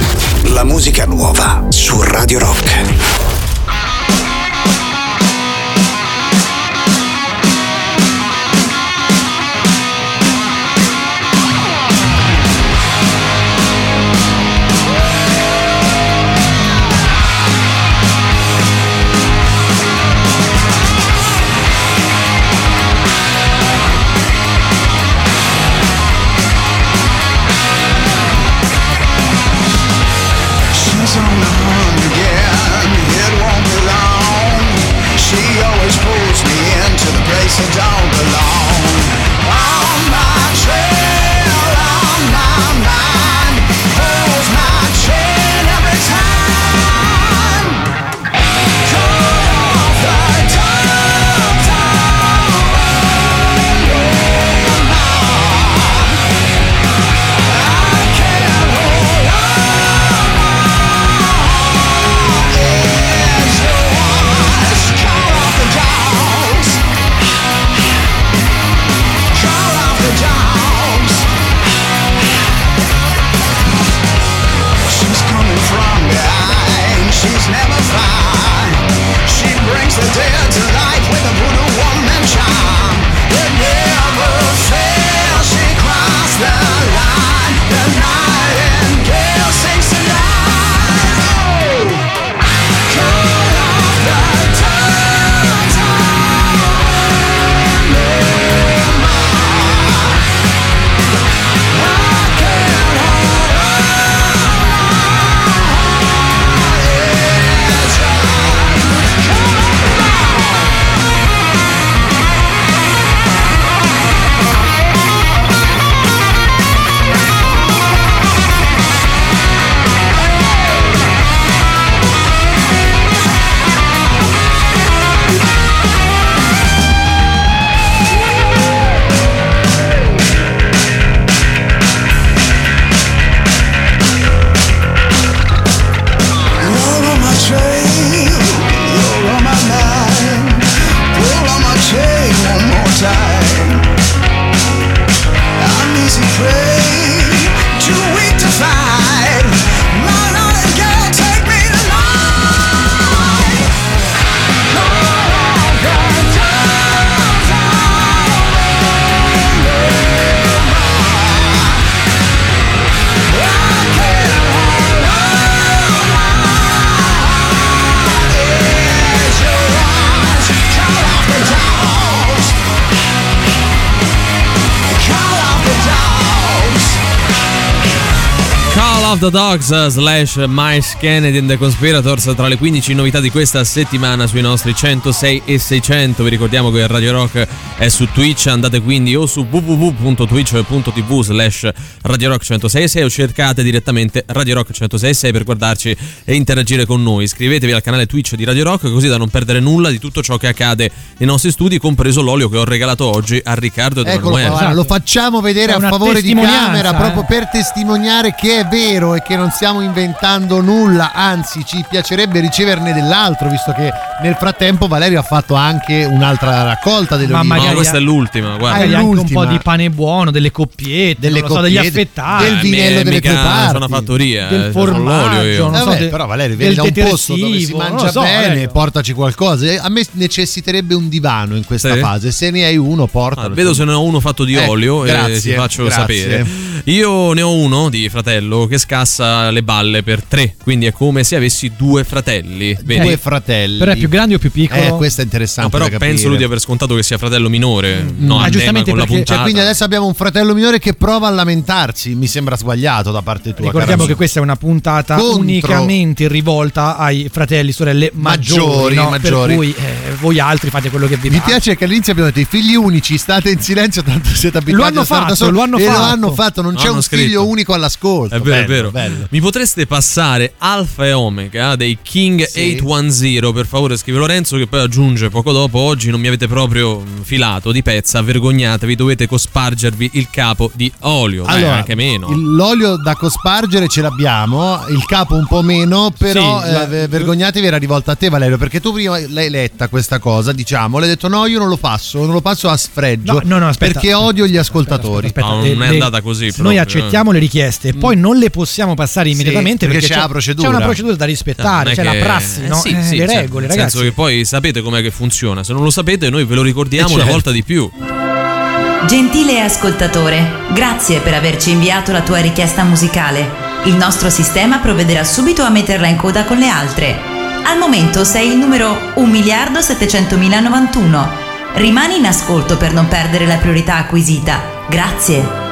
La musica nuova su Radio Rock. The Dogs uh, slash Miles Kennedy and the Conspirators tra le 15 novità di questa settimana sui nostri 106 e 600 vi ricordiamo che Radio Rock è su Twitch andate quindi o su www.twitch.tv slash Radio Rock 106 o cercate direttamente Radio Rock 106 per guardarci e interagire con noi iscrivetevi al canale Twitch di Radio Rock così da non perdere nulla di tutto ciò che accade nei nostri studi compreso l'olio che ho regalato oggi a Riccardo ed Eccolo qua, lo facciamo vedere È a favore di camera eh. proprio per testimoniare che è vero e che non stiamo inventando nulla, anzi ci piacerebbe riceverne dell'altro visto che nel frattempo Valerio ha fatto anche un'altra raccolta delle Ma olive. No questa è l'ultima guarda Magari anche un po' di pane buono, delle coppiette, Delle non lo so, degli coppiette, affettati, del Eh, vinello delle mica tue parti, sono una fattoria del eh, formaggio, io. non Eh so, vabbè, de- però Valerio vieni da un posto dove si mangia so, bene Valerio. portaci qualcosa Eh, a me necessiterebbe un divano in questa Sì? fase se ne hai uno Ah, portalo vedo se ne ho uno fatto di Ecco, olio grazie, e ti faccio grazie. sapere. Io ne ho uno di fratello che scassa le balle per tre, quindi è come se avessi due fratelli. Vedi? due fratelli Però è più grande o più piccolo? eh questo è interessante No, però penso lui di aver scontato che sia fratello minore. No, Ah, a tema giustamente con la perché- puntata. Cioè, quindi adesso abbiamo un fratello minore che prova a lamentarsi. Mi sembra sbagliato da parte tua. Ricordiamo che questa è una puntata Contro- unicamente rivolta ai fratelli e sorelle maggiori, Maggiori, no? maggiori. per cui eh, voi altri fate quello che vi Mi pare. piace che all'inizio abbiamo detto i figli unici, state in silenzio, tanto siete abituati Lo hanno a da fatto, soli. lo hanno e lo fatto. hanno fatto, non c'è un scritto. figlio unico all'ascolto. È vero, è Bello, vero. bello. Mi potreste passare Alfa e Omega dei King Sì. 810 per favore, scrive Lorenzo che poi aggiunge poco dopo oggi non mi avete proprio mm, filato di pezza, vergognatevi, dovete cospargervi il capo di olio, Allora, anche meno. il- l'olio da cospargere ce l'abbiamo, il capo un po' meno, però Sì, eh, la- ve- vergognatevi era rivolta a te Valerio, perché tu prima l'hai letta questa cosa, diciamo, l'hai detto no io non lo passo, non lo passo a sfregio, No, no, no, aspetta. perché odio gli ascoltatori. Aspetta, No, le- non è le- andata così Noi proprio, accettiamo le richieste, poi non le possiamo passare immediatamente perché perché, c'è la procedura. C'è una procedura da rispettare, è c'è che- la prassi, eh, no? sì, Eh, sì, le cioè, regole, nel ragazzi. senso che poi sapete com'è che funziona, se non lo sapete noi ve lo ricordiamo Eh, una certo. Volta di più. Gentile ascoltatore, grazie per averci inviato la tua richiesta musicale. Il nostro sistema provvederà subito a metterla in coda con le altre. Al momento sei il numero 1.700.091. Rimani in ascolto per non perdere la priorità acquisita. Grazie.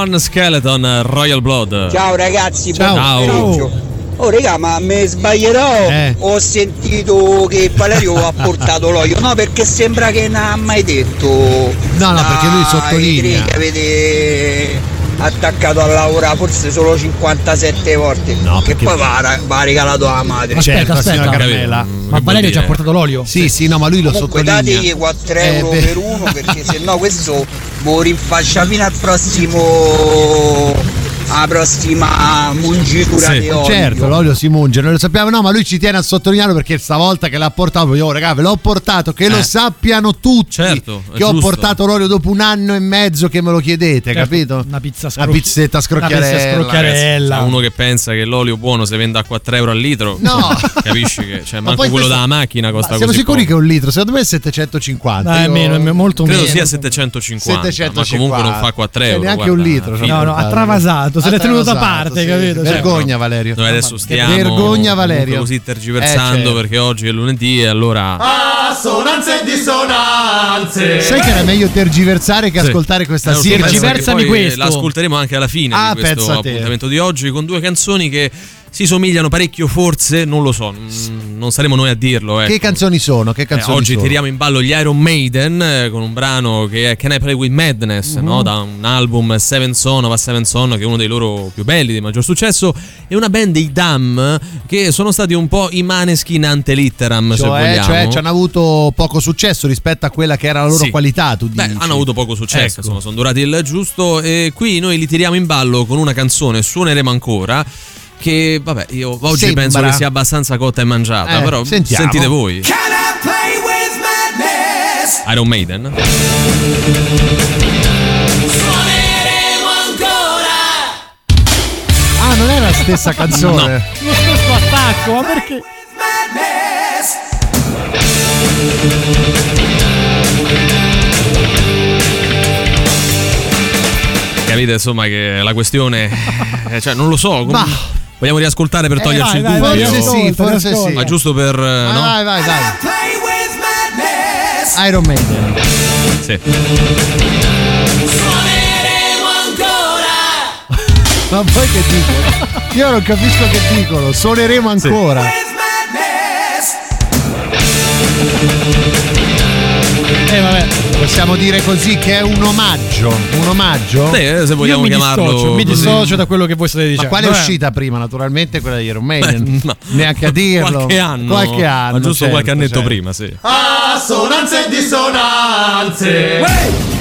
Tenton Skeleton Royal Blood. Ciao ragazzi, Ciao. buon Ciao. pomeriggio. Oh raga, ma mi sbaglierò? Eh. Ho sentito che Valerio ha portato l'olio. No, perché sembra che non ha mai detto. No, no, perché lui sottolinea. che avete attaccato a lavorare forse solo 57 volte. No, che poi va, va a regalato alla madre. Aspetta, Certo, aspetta. signora Carmela. Ma Valerio ci ha portato l'olio? Sì, sì, no, ma lui lo Comunque sottolinea. dategli 4 Eh, euro beh. per uno perché se no questo mo rinfascia fino al prossimo la prossima mungitura di olio. Certo, l'olio si munge, noi lo sappiamo, no, ma lui ci tiene a sottolinearlo perché stavolta che l'ha portato, io raga, ve l'ho portato, che lo Eh. sappiano tutti Certo, è che ho giusto. portato l'olio dopo un anno e mezzo che me lo chiedete, Certo, capito? Una pizza Una scrocchi- pizzetta Una pizza scrocchiarella. scrocchiarella. C'è uno che pensa che l'olio buono si vende a 4 euro al litro. No. Capisci che cioè, Ma manco poi quello questo- dalla macchina costa Ma siamo così sicuri poco. che è un litro? Secondo me è 750. Dai, è Io- meno, è molto Credo meno. sia 750, 750. ma comunque non fa 4 Cioè, euro. neanche guarda, un litro. No, no, ha travasato, se l'è tenuto da parte, sì. capito? Cioè, Vergogna, Valerio. Noi adesso stiamo Vergogna, Valerio. così tergiversando Eh, certo. perché oggi è lunedì e allora Assonanze e dissonanze. Sai che era meglio tergiversare che Sì. ascoltare questa Eh, lo so, sigla? Tergiversami poi questo. L'ascolteremo anche alla fine Ah, di questo appuntamento di oggi con due canzoni che si somigliano parecchio, forse, non lo so, mm, non saremo noi a dirlo. Ecco. Che canzoni sono? Che Eh, canzoni oggi sono? tiriamo in ballo gli Iron Maiden eh, con un brano che è Can I Play With Madness, Mhm. no? da un album Seven Son of a Seven Son, che è uno dei loro più belli, di maggior successo, e una band dei Dam che sono stati un po' i Maneskin ante litteram, se Cioè, vogliamo. cioè ci hanno avuto poco successo rispetto a quella che era la loro Sì. qualità, tu Beh, dici. hanno avuto poco successo, Ecco. insomma, sono durati il giusto. E qui noi li tiriamo in ballo con una canzone, suoneremo ancora. Che vabbè, io oggi Sembra. penso che sia abbastanza cotta e mangiata. Eh, però sentiamo. sentite voi. Can I play with madness? Iron Maiden. Suoneremo ancora. Ah, non è la stessa canzone. Lo stesso attacco, ma perché? Madness. Capite insomma che la questione. cioè, non lo so. com- Ma- Vogliamo riascoltare per Eh, toglierci vai, il vai, dubbio? Forse sì, ascolta, forse sì. Ma giusto per. eh, Ah, no? Vai, vai, vai. Play with madness. Iron Maiden. Sì. Suoneremo ancora. Ma poi che dicono? Io non capisco che dicono. Suoneremo ancora. With madness. Eh, vabbè. Possiamo dire così che è un omaggio. Un omaggio? Sì, eh, se vogliamo Io mi chiamarlo. dissocio, mi dissocio da quello che voi state Ma dicendo. quale è uscita prima? Naturalmente quella di Iron Maiden. Beh, no. Neanche a dirlo. Qualche anno. Qualche anno. Ma giusto certo, qualche annetto certo. prima, sì. Assonanze e dissonanze.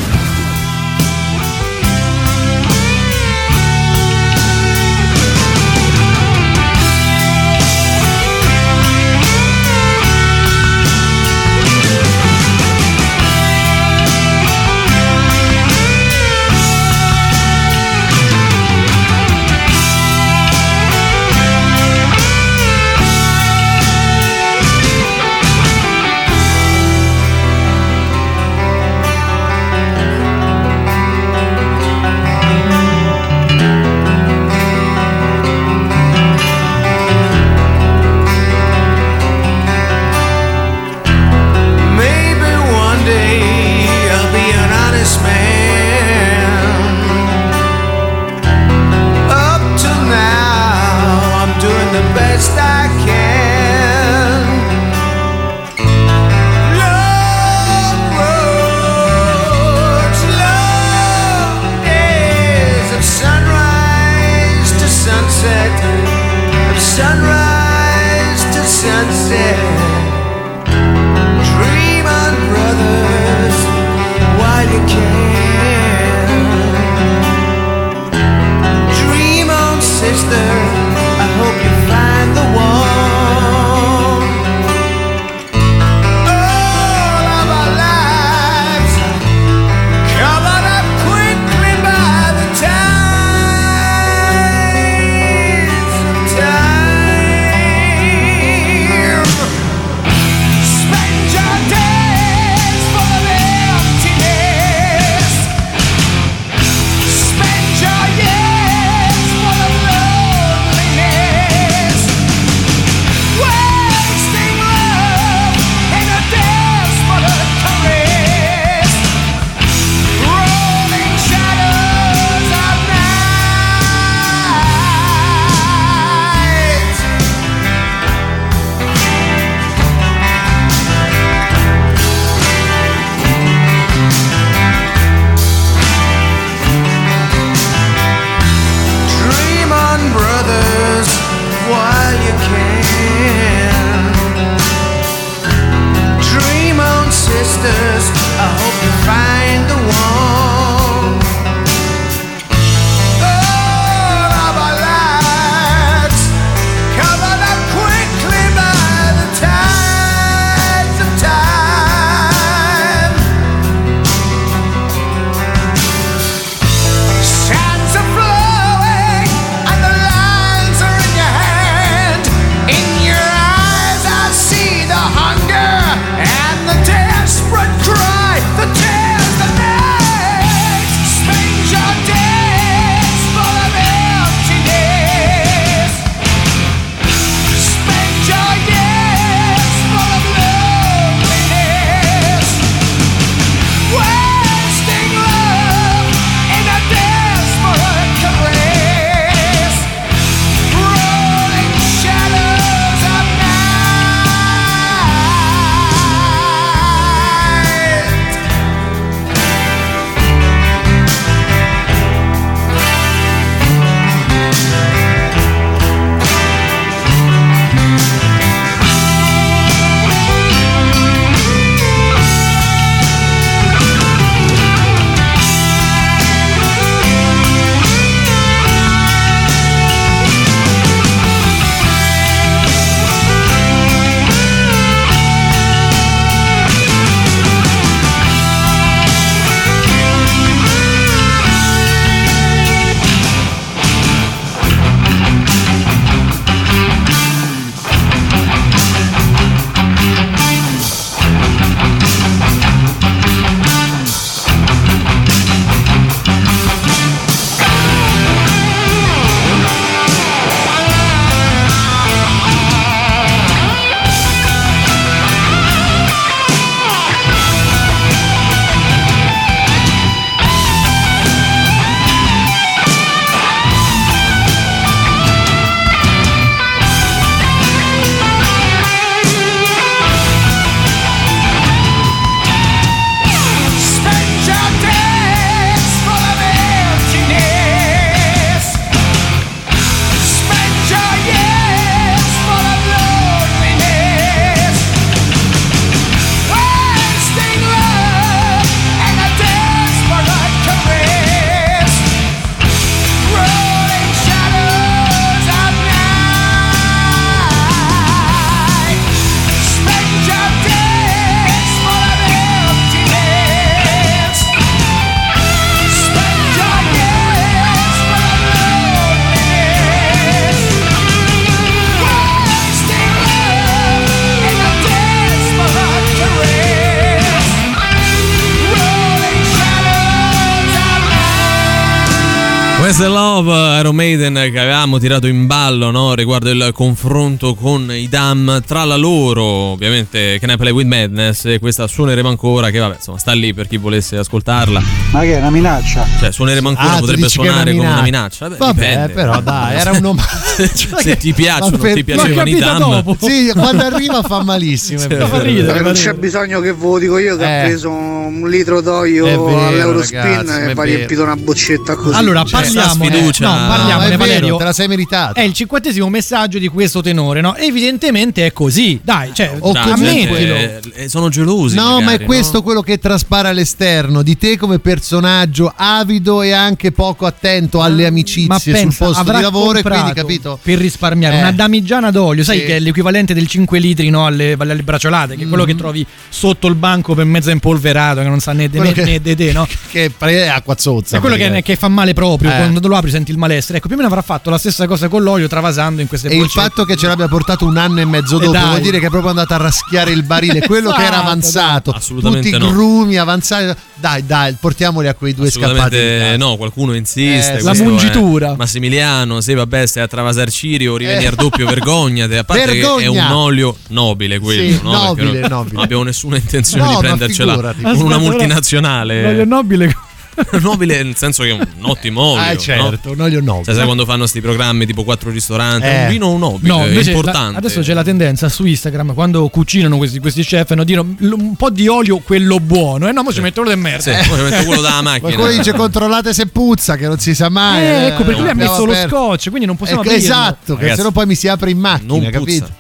Questo è Love, Iron Maiden che avevamo tirato in ballo no? riguardo il confronto con i Dam tra la loro, ovviamente Can I Play With Madness e questa suoneremo ancora che vabbè insomma sta lì per chi volesse ascoltarla. Ma che è una minaccia? Cioè suoneremo ancora Ah, potrebbe è una suonare come una minaccia. Vabbè, Vabbè, dipende. però dai, era un omaggio. Se ti piacciono, Ma per- ti piacevano i Dam. dopo. Sì, quando arriva fa malissimo. è Sì, vero. fa ridere, non c'è bisogno che ve lo dico io che Eh. ho preso un litro d'olio all'Eurospin ragazzi, e va riempito una boccetta così. Allora, Cioè, parliamone, sfiducia. no, No, parliamone è vero, Valerio. te la sei meritata. È il cinquantesimo messaggio di questo tenore, no? Evidentemente è così. Dai, cioè, O ammettilo. gente, eh, sono gelosi. No, ma magari, è questo quello che traspare all'esterno di te come personaggio avido e anche poco attento alle amicizie Ma sul pensa, posto avrà di lavoro e quindi capito? Per risparmiare Eh. una damigiana d'olio, sai Sì. che è l'equivalente del 5 litri no, alle, alle bracciolate, che è quello che trovi sotto il banco per mezzo impolverato, che non sa né de Quello né, che- né de de, no? Che è acqua zozza. È quello che, che fa male proprio, Eh. Quando lo apri senti il malessere. Ecco, più o meno avrà fatto la stessa cosa con l'olio travasando in queste E il boccette. fatto che ce l'abbia portato un anno e mezzo E dopo dai. vuol dire che è proprio andato a raschiare il barile, quello che era Esatto, avanzato, Assolutamente tutti no. grumi avanzati. Dai, dai, portiamoli a quei due scappati. no, qualcuno insiste. Eh, la questo è- mungitura. Massimiliano, se vabbè, stai a travasar Cirio, rivieni Eh. al doppio, vergognate. A parte che è Vergogna. un olio nobile quello, Sì, no? Nobile, non, nobile. non abbiamo nessuna intenzione No, di prendercela con una multinazionale. L'olio nobile. nobile nel senso che è un ottimo olio. Ah, no? certo, un olio nobile. Cioè, sai quando fanno sti programmi tipo quattro ristoranti, Eh. un vino o un nobile, No, è invece la- importante. adesso c'è la tendenza su Instagram quando cucinano questi, questi chef no, dire "L- un po' di olio quello buono e no, ma ci metto quello del merda. Sì, poi ci metto quello dalla macchina. Qualcuno dice controllate se puzza, che non si sa mai. Eh, ecco, perché lui ha messo lo aperto. scotch, quindi non possiamo Ecco, aprirlo. esatto, che se no poi mi si apre in macchina, non capito? puzza.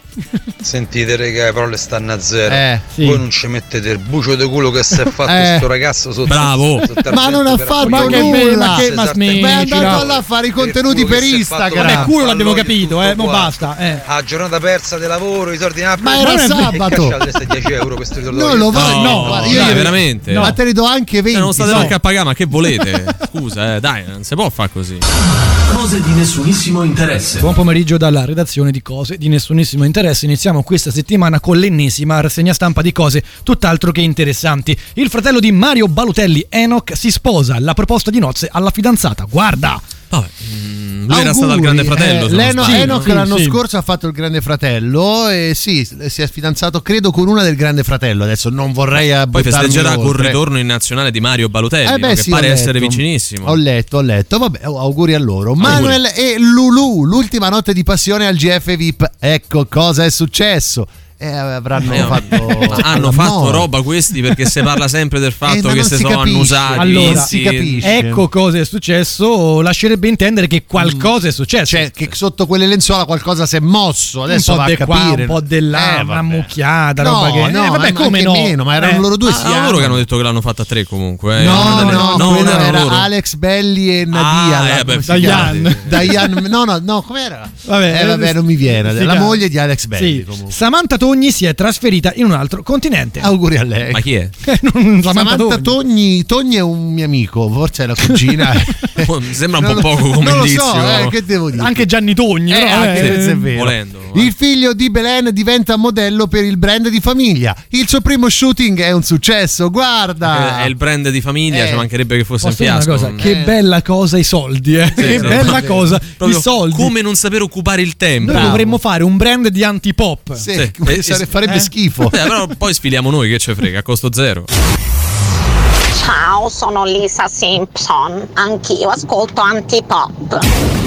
Sentite, raga, le parole stanno a zero. Eh, sì. Voi non ci mettete il bucio di culo che si è fatto Eh. sto ragazzo sotto. Bravo. sotto Ma non ha fatto Ma che nulla. che- ma. Ma è andato là a fare i contenuti per Instagram. Vabbè, culo l'abbiamo capito, eh, ma qua. basta. Eh. A giornata persa di lavoro, i soldi in Ma era sabato. E cacciate 10 euro questo ritorno. Non lo voglio, No, io dai, veramente. Ma te ne do anche 20. Cioè, non state no. neanche a pagare, ma che volete? Scusa, eh, dai, non si può fare così. Cose di nessunissimo interesse. Buon pomeriggio dalla redazione di Cose di nessunissimo interesse. Iniziamo questa settimana con l'ennesima rassegna stampa di cose tutt'altro che interessanti. Il fratello di Mario Balutelli, Enoch, si sposa. La proposta di nozze alla fidanzata. Guarda! Vabbè, mm, lui era Auguri. stato al Grande Fratello. Eh, Leno- sbaglio, Enoch no? l'anno sì. scorso ha fatto il Grande Fratello e sì, si è fidanzato credo con una del Grande Fratello. Adesso non vorrei Poi festeggerà col oltre. ritorno in nazionale di Mario Balotelli, Eh beh, no? che sì, pare essere vicinissimo. Ho letto, ho letto. Vabbè, auguri a loro. Manuel e Lulu, l'ultima notte di passione al GF VIP. Ecco cosa è successo. Eh, avranno Eh, fatto. ma hanno la fatto morte. roba questi perché si parla sempre del fatto Eh, che si si sono capisce. annusati. Allora, si capisce. Ecco cosa è successo. Lascerebbe intendere che qualcosa è successo. Cioè, che sotto quelle lenzuola qualcosa si è mosso. Adesso un po' va di a qua, capire. un po' di là, Eh, una mucchiata, No, roba che... no, eh, vabbè, ma come no? meno, ma erano Eh. loro due Ah, loro che hanno detto che l'hanno fatta tre comunque. eh. No, no, no, non quello era loro. Alex Belli e Nadia. Ah, eh? Diane. Diane. No, no, no, com'era? Vabbè, eh, vabbè, non mi viene. La moglie di Alex Belli. Sì. comunque. Togni si è trasferita in un altro continente. Auguri a lei. Ma chi è? Non- Samantha Samantha Togni. Togni. Togni è un mio amico, forse è la cugina. Mi sembra un po' poco come non lo indizio. so, eh, che devo dire? Anche Gianni Togni, Eh, però, anche eh, se è vero. Volendo. Il figlio di Belen diventa modello per il brand di famiglia. Il suo primo shooting è un successo. Guarda, È il brand di famiglia, Eh. ci mancherebbe che fosse Posso un fiasco. cosa? Che Eh. bella cosa i soldi, eh. Sì, che sì, bella cosa Proprio i soldi. Come non saper occupare il tempo. Noi dovremmo fare un brand di antipop. Sì, Sì. Eh, eh, farebbe eh. schifo. Eh, però poi sfiliamo noi, che ce frega, a costo zero. Ciao, sono Lisa Simpson. Anch'io ascolto antipop.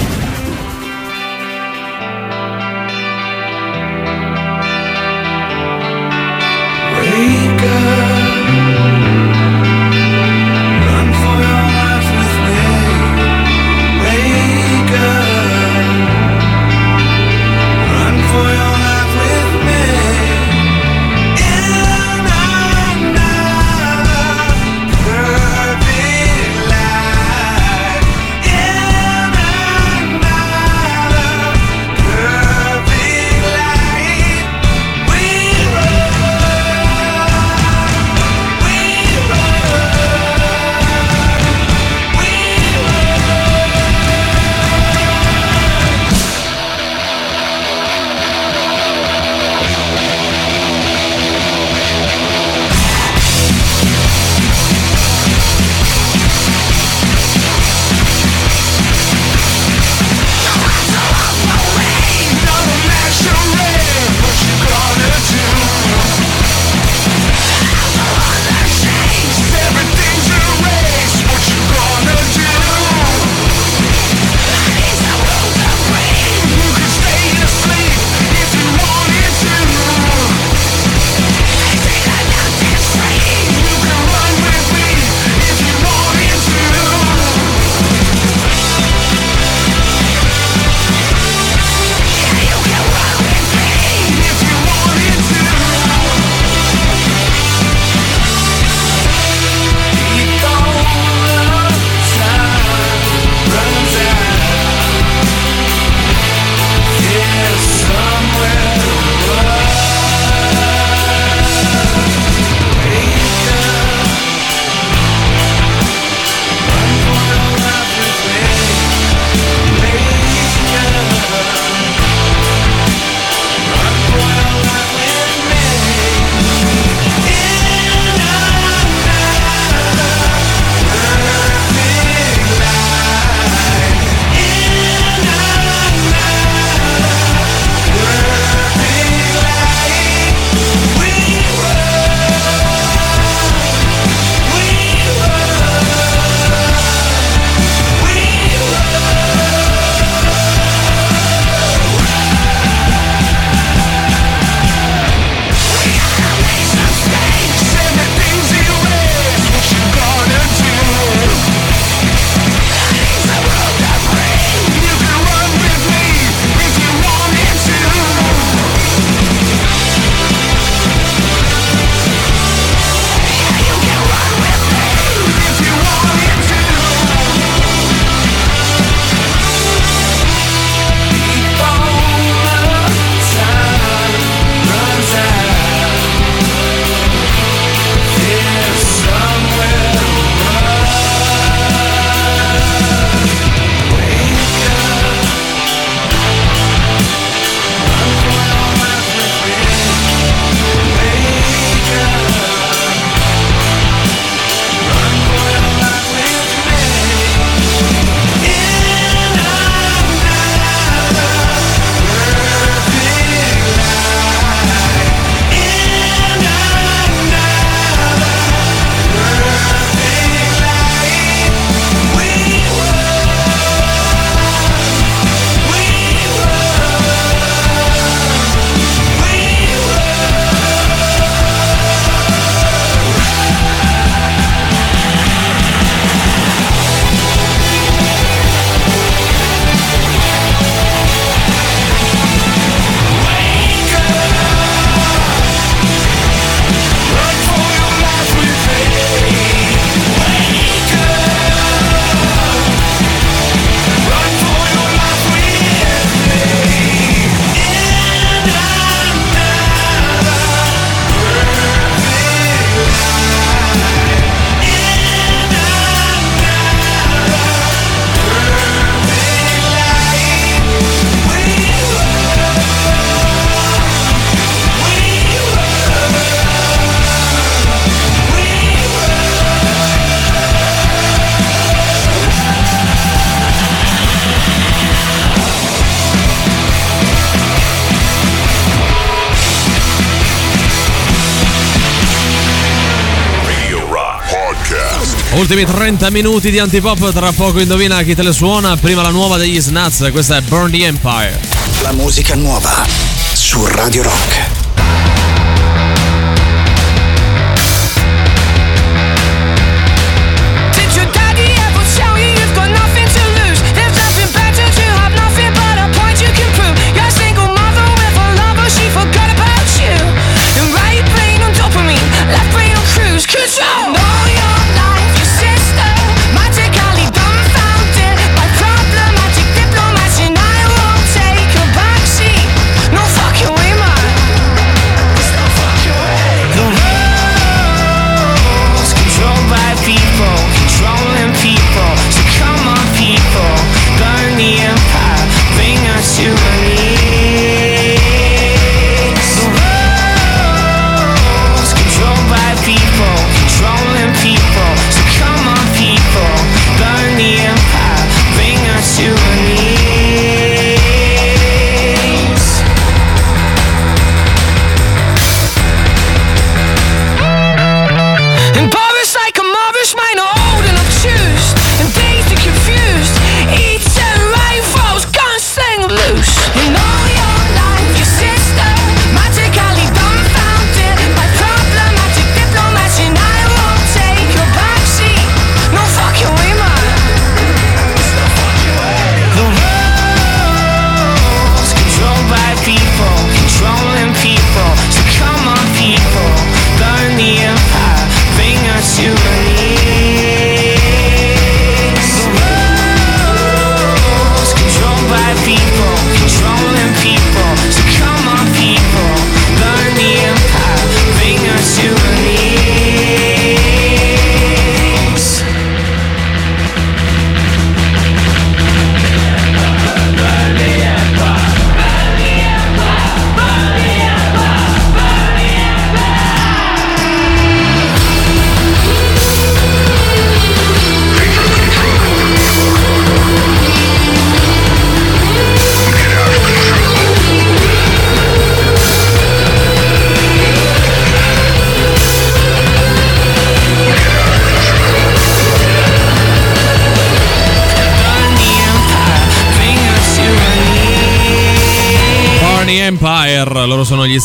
Ultimi 30 minuti di antipop, tra poco indovina chi te le suona. Prima la nuova degli Snuts, questa è Burn the Empire. La musica nuova su Radio Rock.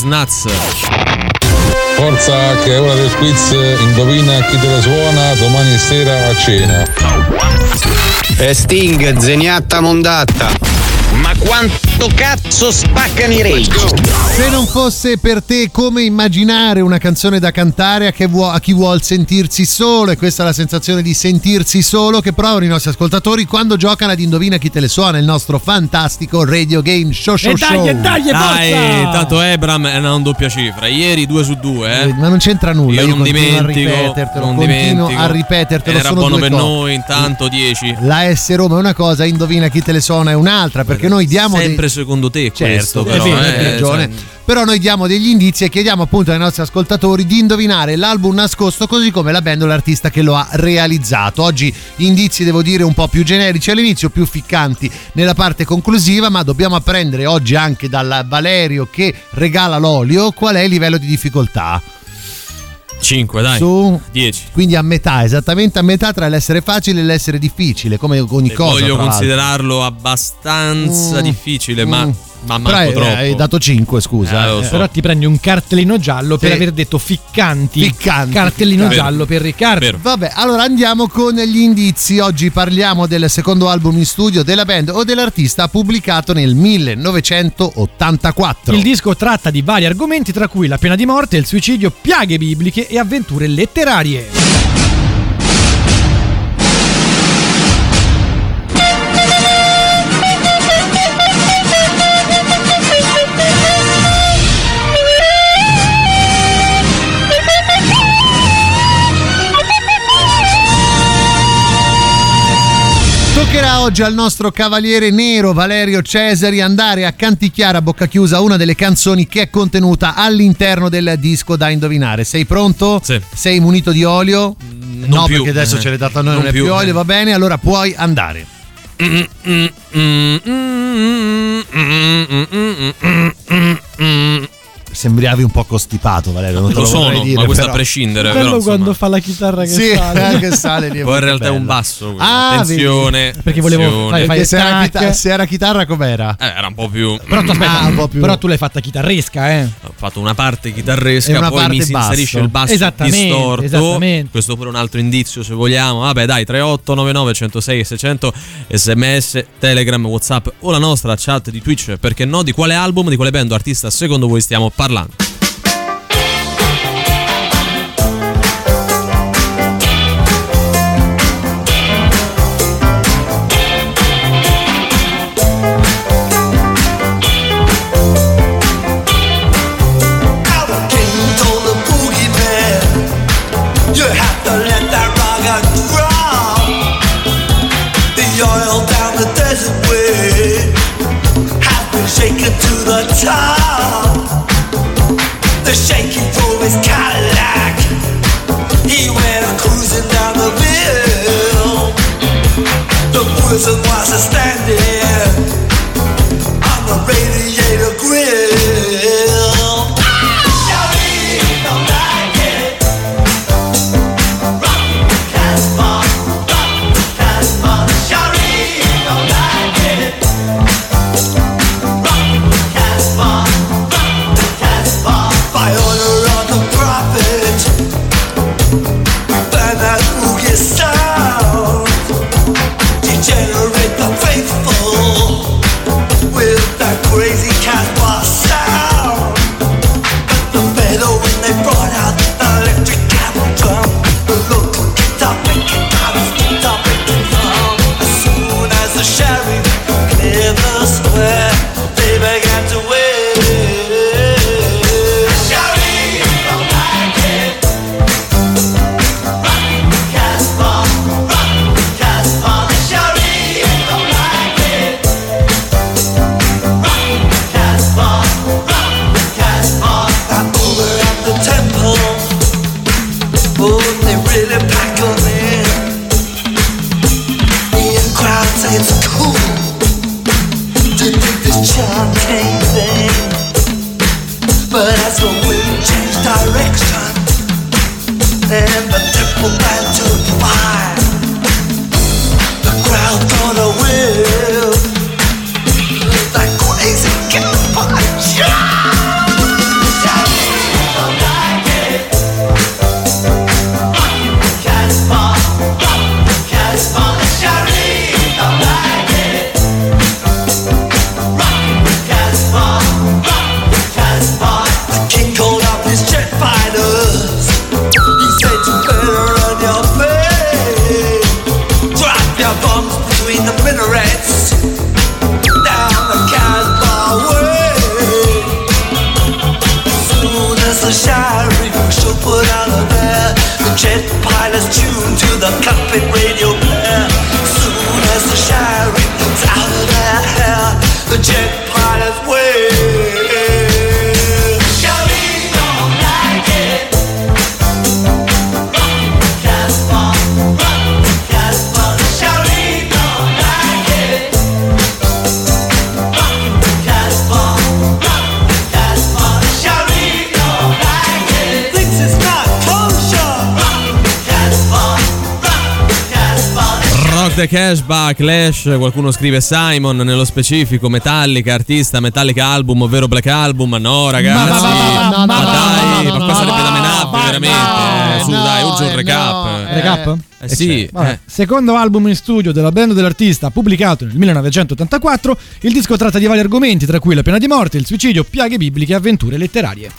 Snuts. Forza che è ora del quiz, indovina chi te la suona domani sera a cena. E Sting, zeniatta mondatta. Ma quanto cazzo spaccano i rage? Se non fosse per te come immaginare una canzone da cantare a, che vuo- a chi vuol sentirsi solo, e questa è la sensazione di sentirsi solo che provano i nostri ascoltatori quando giocano ad Indovina chi te le suona, il nostro fantastico radio game show show E dai, show. dai, e Dai, forza! tanto Ebram è una doppia cifra. Ieri 2 su 2, eh. Ma non c'entra nulla, Io io, non continuo dimentico, a ripetertelo, non continuo dimentico. a ripetertelo. Era sono buono due per cose. noi, intanto 10. La S Roma è una cosa, indovina chi te le suona è un'altra, perché noi diamo dei- Sempre secondo te Certo, questo, però. è vero, eh, hai ragione. cioè, Però noi diamo degli indizi e chiediamo appunto ai nostri ascoltatori di indovinare l'album nascosto così come la band o l'artista che lo ha realizzato. Oggi indizi devo dire un po' più generici all'inizio, più ficcanti nella parte conclusiva, ma dobbiamo apprendere oggi anche dal Valerio che regala l'olio qual è il livello di difficoltà. 5, dai. Su 10. Quindi a metà, esattamente a metà tra l'essere facile e l'essere difficile, come ogni cosa. Voglio tra l'altro. considerarlo abbastanza Mm. difficile, Mm. ma Però manco hai, dato 5, scusa. Eh, eh. so. Però ti prendi un cartellino giallo per Sì. aver detto ficcanti. Ficcanti, Cartellino ficcanti. giallo per Riccardo. Vabbè, allora andiamo con gli indizi. Oggi parliamo del secondo album in studio della band o dell'artista pubblicato nel 1984. Il disco tratta di vari argomenti, tra cui la pena di morte, il suicidio, piaghe bibliche e avventure letterarie. Oggi al nostro cavaliere nero Valerio Cesari andare a canticchiare a bocca chiusa una delle canzoni che è contenuta all'interno del disco da indovinare. Sei pronto? Sì. Sei munito di olio? no, più. perché adesso Eh, ce l'hai dato a noi, non non, è più più. olio, va bene, allora puoi andare. Sembravi un po' costipato, Valerio. Non te Lo lo, sono, dire, ma questo però. a prescindere. Bello Però, quando fa la chitarra che Sì, sale. eh, che sale lì. Poi in realtà è un basso. Ah, attenzione. vedi. Perché volevo attenzione. fare- Perché se era, tac. chita- se era chitarra com'era? Eh, era un po' più. Però tu, aspetta, Ah, un po' più- però tu l'hai fatta chitarresca, eh. Ho fatto una parte chitarresca, una poi parte mi si basso. inserisce il basso Esattamente, distorto. esattamente. Questo pure un altro indizio se vogliamo. Vabbè, dai, 3899 106 600 SMS, Telegram, WhatsApp o la nostra chat di Twitch, perché no? Di quale album, di quale band o artista secondo voi stiamo parlando? Cashback, Clash, qualcuno scrive Simon, nello specifico Metallica, artista, Metallica album, ovvero Black Album. No, ragazzi, Ma- ma- ma- ma- ma- dai, ma qua sarebbe da ma veramente. no, eh, su, dai, urge un eh, recap. Eh, Recap? Eh sì, eh. Secondo album in studio della band dell'artista pubblicato nel 1984, il disco tratta di vari argomenti, tra cui la pena di morte, il suicidio, piaghe bibliche e avventure letterarie.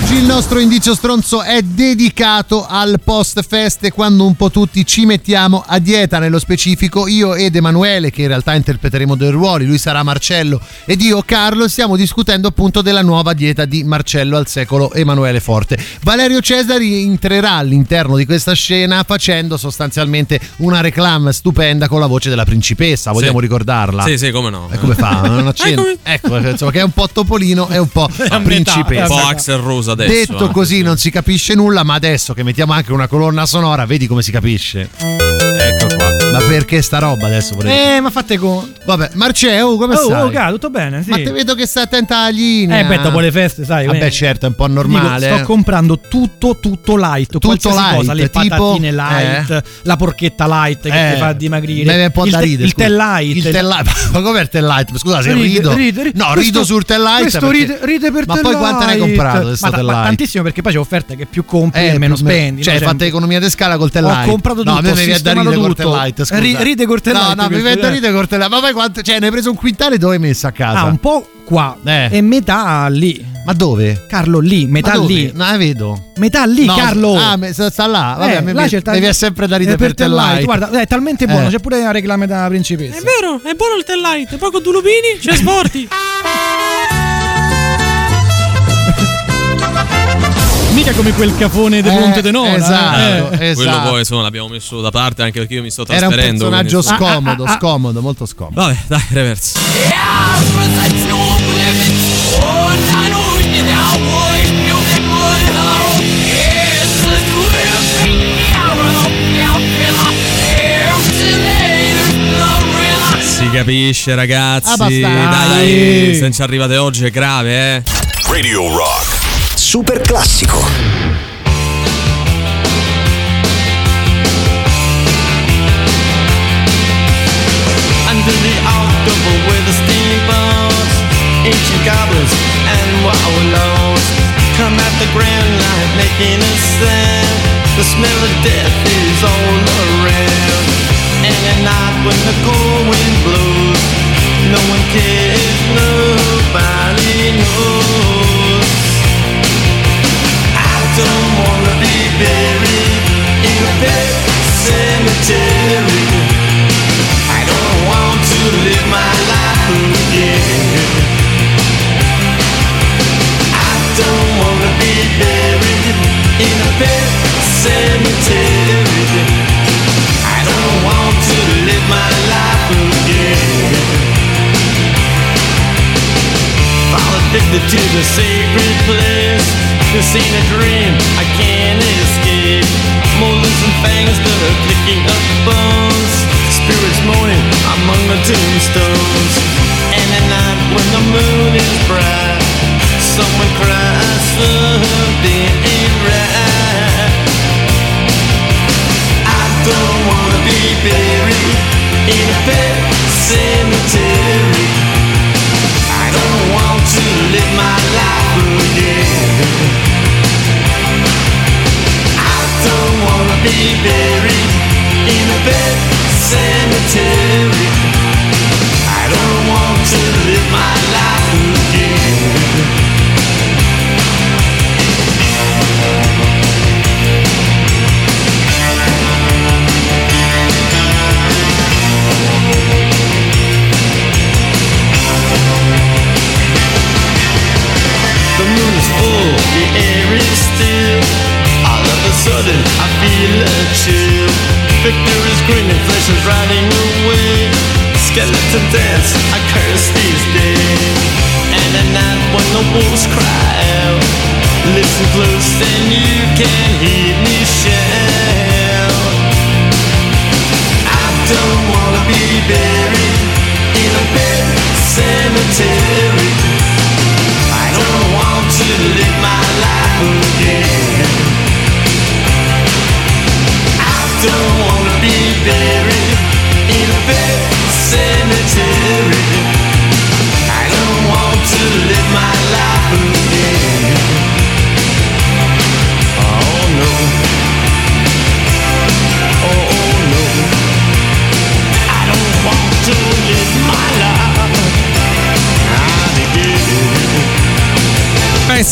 Oggi il nostro indizio stronzo è dedicato al post feste quando un po' tutti ci mettiamo a dieta nello specifico io ed Emanuele che in realtà interpreteremo dei ruoli lui sarà Marcello ed io Carlo stiamo discutendo appunto della nuova dieta di Marcello al secolo Emanuele Forte Valerio Cesari entrerà all'interno di questa scena facendo sostanzialmente una reclama stupenda con la voce della principessa vogliamo Sì. ricordarla Sì, sì, come no. e come fa? Un accenno? ecco, insomma, che è un po' Topolino e un po' principessa. Un po' Axel Rose adesso. Detto così non si capisce nulla, ma adesso che mettiamo anche una colonna sonora, vedi come si capisce. Bella perché sta roba adesso volete. Eh, ma fate conto. Vabbè, Marceo, come oh, stai? Oh, cara, tutto bene? Sì. Ma te vedo che stai attenta alla linea. Eh, beh, dopo le feste, sai. Vabbè, eh. certo, è un po' Dico, normale. sto comprando tutto, tutto light. Tutto qualsiasi light, cosa, le tipo? patatine light, la porchetta light che Eh, ti fa dimagrire. viene un po' il da te- ridere, Il tell light. Il tell light. Ma com'è il tell light? Scusa, se Ride, rido. ride, ride. No, Questo- rido sul tell light. Questo ride, ride per Ma tell poi quante ne hai comprato di sto Ma, tell ma light? tantissimo perché poi c'è offerte che più compri Eh, e meno spendi. Cioè, hai fatto economia di scala col Ho light. comprato tutto, No, a me ho mi viene da ridere col tell light. Scusa. Ri- ride col tell No, no, mi eh. col tell light. Ma poi quanto. Cioè, ne hai preso un quintale dove hai messo a casa? Ah, un po' qua Eh. e metà lì. Ma dove? Carlo lì, metà lì. No, la vedo. Metà lì, No, Carlo. Ah, me- sta sta là. Vabbè, Eh, a me là c'è il devi sempre da ridere eh, per tell light. Guarda, è talmente buono, Eh. c'è pure la reclame da principessa. È vero, è buono il tell light. Poi con due lupini c'è sborti. Mica come quel cafone del Eh, Monte de Nora. esatto, eh. esatto. Quello poi insomma l'abbiamo messo da parte anche perché io mi sto Era un trasferendo. personaggio quindi- scomodo, Ah, ah, ah. scomodo, molto scomodo. Vabbè, dai, reverse. Si capisce, ragazzi. Abbastanza. Dai, Dai. se ci arrivate oggi è grave, eh. Radio Rock. Super classico. Under the October with the steamboats, ancient goblins and wallows come at the grand light making a sound. The smell of death is all around. And at night when the cold wind blows, no one cares, nobody knows. Don't wanna be buried in a pet cemetery. I don't want to live my life again. I don't wanna be buried in a pet cemetery. Addicted to the sacred place. This ain't a dream, I can't escape. Molars and fangs, the clicking of bones. Spirits moaning among the tombstones. And at night when the moon is bright, someone cries something ain't right. I don't wanna be buried in a pet cemetery. Live my life again. I don't wanna be buried in a pet cemetery.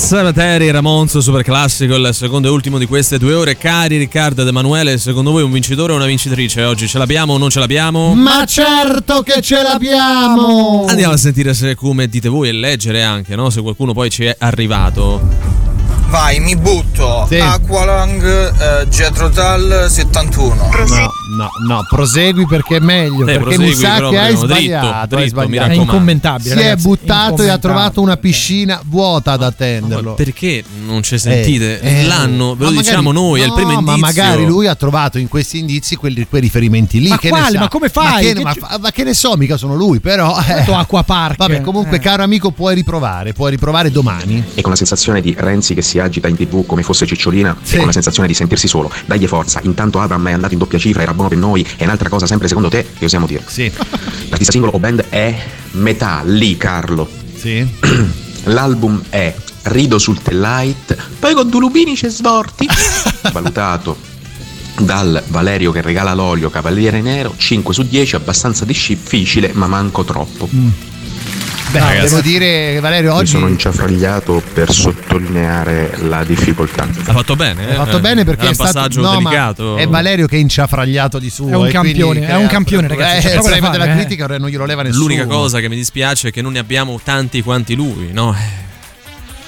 Pes Materi Ramonzo super classico, il secondo e ultimo di queste due ore. Cari Riccardo ed Emanuele, secondo voi un vincitore o una vincitrice? Oggi ce l'abbiamo o non ce l'abbiamo? Ma certo che ce l'abbiamo! Andiamo a sentire se come dite voi e leggere anche, no? Se qualcuno poi ci è arrivato. Vai, mi butto. Sì. Aqualung eh, Jetro Tal 71. No, no, no, prosegui perché è meglio. Eh, perché mi prosegui sa che hai sbagliato. hai dritto, mi sbagliato. raccomando. È incommentabile, Si è ragazzi, buttato e ha trovato una piscina vuota ad attenderlo. Perché non ci sentite? Eh, eh, L'anno, ve ma lo magari- diciamo noi, è il no, primo indizio. Ma magari lui ha trovato in questi indizi quelli- quei riferimenti lì. Ma che sa? Ma come fai? Ma che, Che ma ci- fa- ma che ne so, mica sono lui, però. eh. Acqua Park. Vabbè, comunque, Eh. caro amico, puoi riprovare. Puoi riprovare domani. E con la sensazione di Renzi che si agita in tv come fosse cicciolina Sì. e con la sensazione di sentirsi solo. Dagli forza, intanto Abram è andato in doppia cifra, era buono per noi e un'altra cosa sempre secondo te che osiamo dire. Sì. L'artista singolo o band è Metalli, Carlo. Sì. L'album è Rido sul Tellite, poi con due lupini c'è Svorti, valutato dal Valerio che regala l'olio Cavaliere Nero, 5 su 10, abbastanza difficile ma manco troppo. Beh, Ragazzi. devo dire, Valerio, Mi oggi. sono inciafragliato per sottolineare la difficoltà. Ha fatto bene, eh? Hai fatto bene perché Era è un stato passaggio no, ma delicato. È Valerio che è inciafragliato di suo. È un campione, è un campione, ragazzi, Eh, c'è poco da se fate fare, la eh. critica non glielo leva nessuno. L'unica cosa che mi dispiace è che non ne abbiamo tanti quanti lui, no?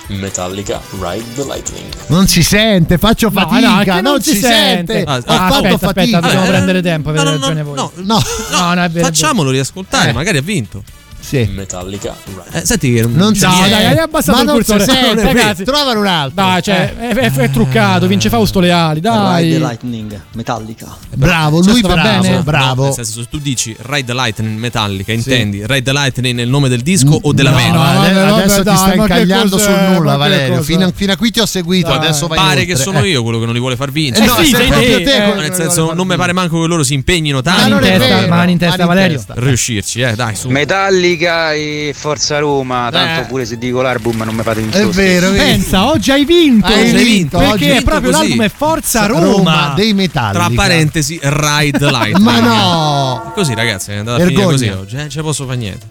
Metallica Ride the Lightning. Non si sente, faccio No, fatica, no, è che non, non si si sente. sente. Ho Ah, fatto aspetta, fatica. aspetta, dobbiamo Eh, prendere tempo, avete no, no, ragione no, voi. no, No, no, no, è vero. Facciamolo riascoltare, Eh. magari ha vinto. Sì. Metallica Ride. Eh, senti che Non si No, dai, hai abbassato Ma il non cursore. sente, Ragazzi, trovano un altro. Dai, cioè, Eh. è, è- è truccato, vince Fausto Leali, Ride the dai. Lightning, Metallica. Bravo, Cioè, lui sta bravo, bene? bravo. No, nel senso, se tu dici Ride the Lightning Metallica, intendi Ride the Lightning nel nome del disco o della No, band? no, adesso vabbè, ti dai, stai incagliando cos'è? sul nulla, Valerio. Fino a, fino a qui ti ho seguito, Dai. adesso vai Pare oltre. che sono Eh. io quello che non li vuole far Eh vincere. no, sì, sei sei proprio te, eh. nel senso, non mi pare manco che loro si impegnino tanto Ma non è testa, vero, mani in testa, Valerio. riuscirci, eh, dai, su. Metallica e Forza Roma, tanto Eh. pure se dico l'album non mi fate È vincere. vero, vedi? Pensa, oggi hai vinto. Hai vinto, perché oggi vinto proprio così. l'album è Forza Roma. Roma dei Metallica. Tra parentesi, Ride Lightning. Ma no! Così, ragazzi, è andata a finire così oggi, eh, non ce posso fare niente.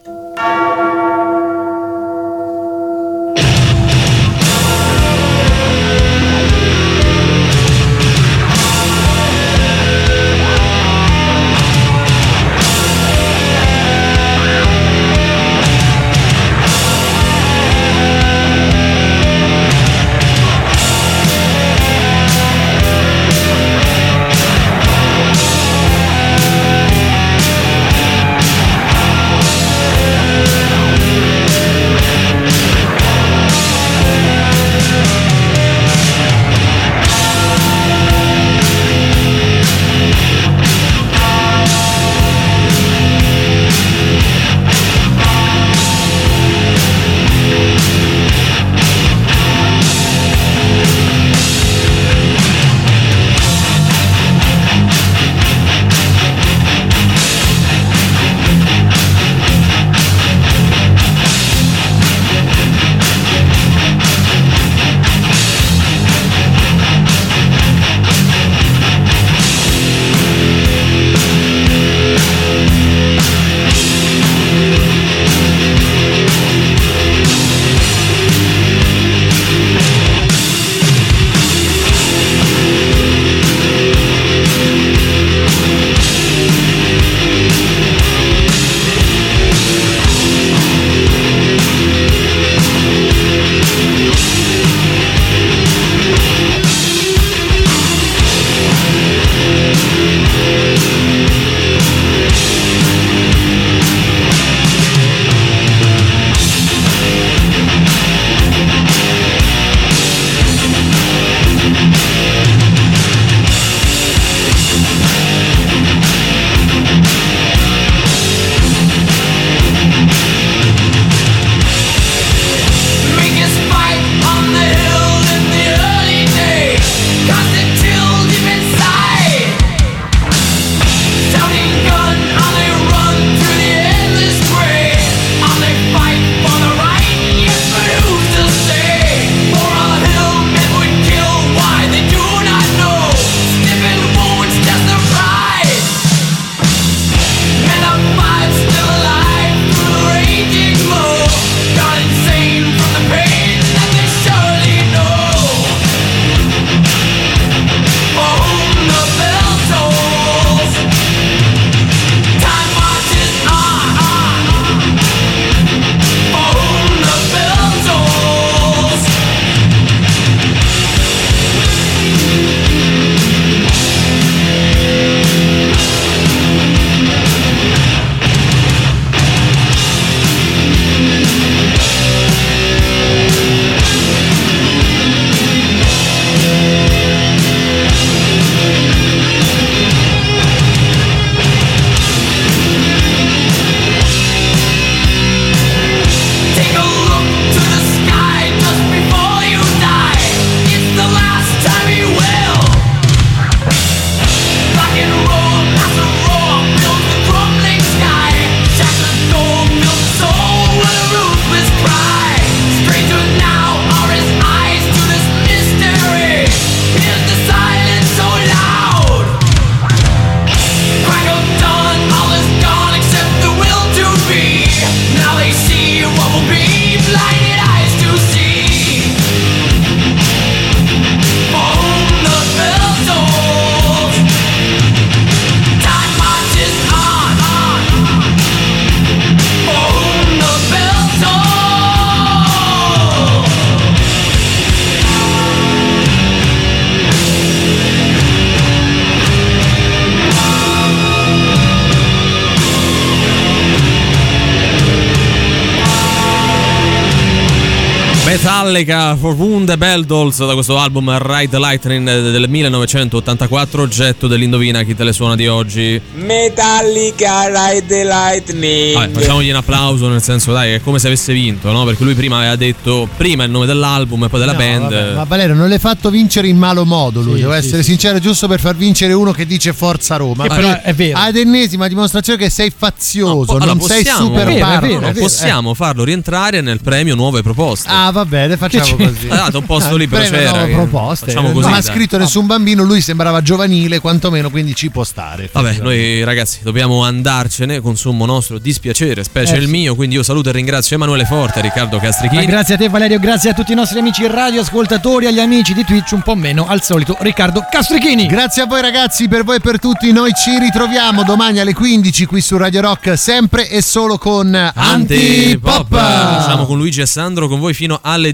Metallica for Wound Bell Dolls da questo album Ride the Lightning del 1984, oggetto dell'indovina chi te le suona di oggi. Metallica Ride the Lightning. Vabbè, facciamogli un applauso nel senso dai, è come se avesse vinto, no? Perché lui prima aveva detto prima il nome dell'album e poi della No, band. vabbè, ma Valerio non l'hai fatto vincere in malo modo lui, Sì, devo sì, essere sì. sincero, giusto per far vincere uno che dice Forza Roma. Che però è vero. Ad ennesima dimostrazione che sei fazioso, Allora, non sei possiamo- super È vero, vero, No, vero. possiamo farlo rientrare nel premio Nuove Proposte. Ah, va bene, facciamo Che così. Ha dato un posto Ah, lì però premio c'era. che- proposte. Facciamo non così. ha dai. scritto nessun bambino, lui sembrava giovanile, quantomeno, quindi ci può stare. Vabbè, noi ragazzi dobbiamo andarcene con sommo nostro dispiacere, specie Eh, il sì. mio, quindi io saluto e ringrazio Emanuele Forte Riccardo Ma Castrichini. grazie a te Valerio, grazie a tutti i nostri amici radioascoltatori, agli amici di Twitch, un po' meno al solito Riccardo Castrichini. Grazie a voi ragazzi, per voi e per tutti, noi ci ritroviamo domani alle 15 qui su Radio Rock, sempre e solo con Antipop. Antipop. Siamo con Luigi e Sandro con voi fino alle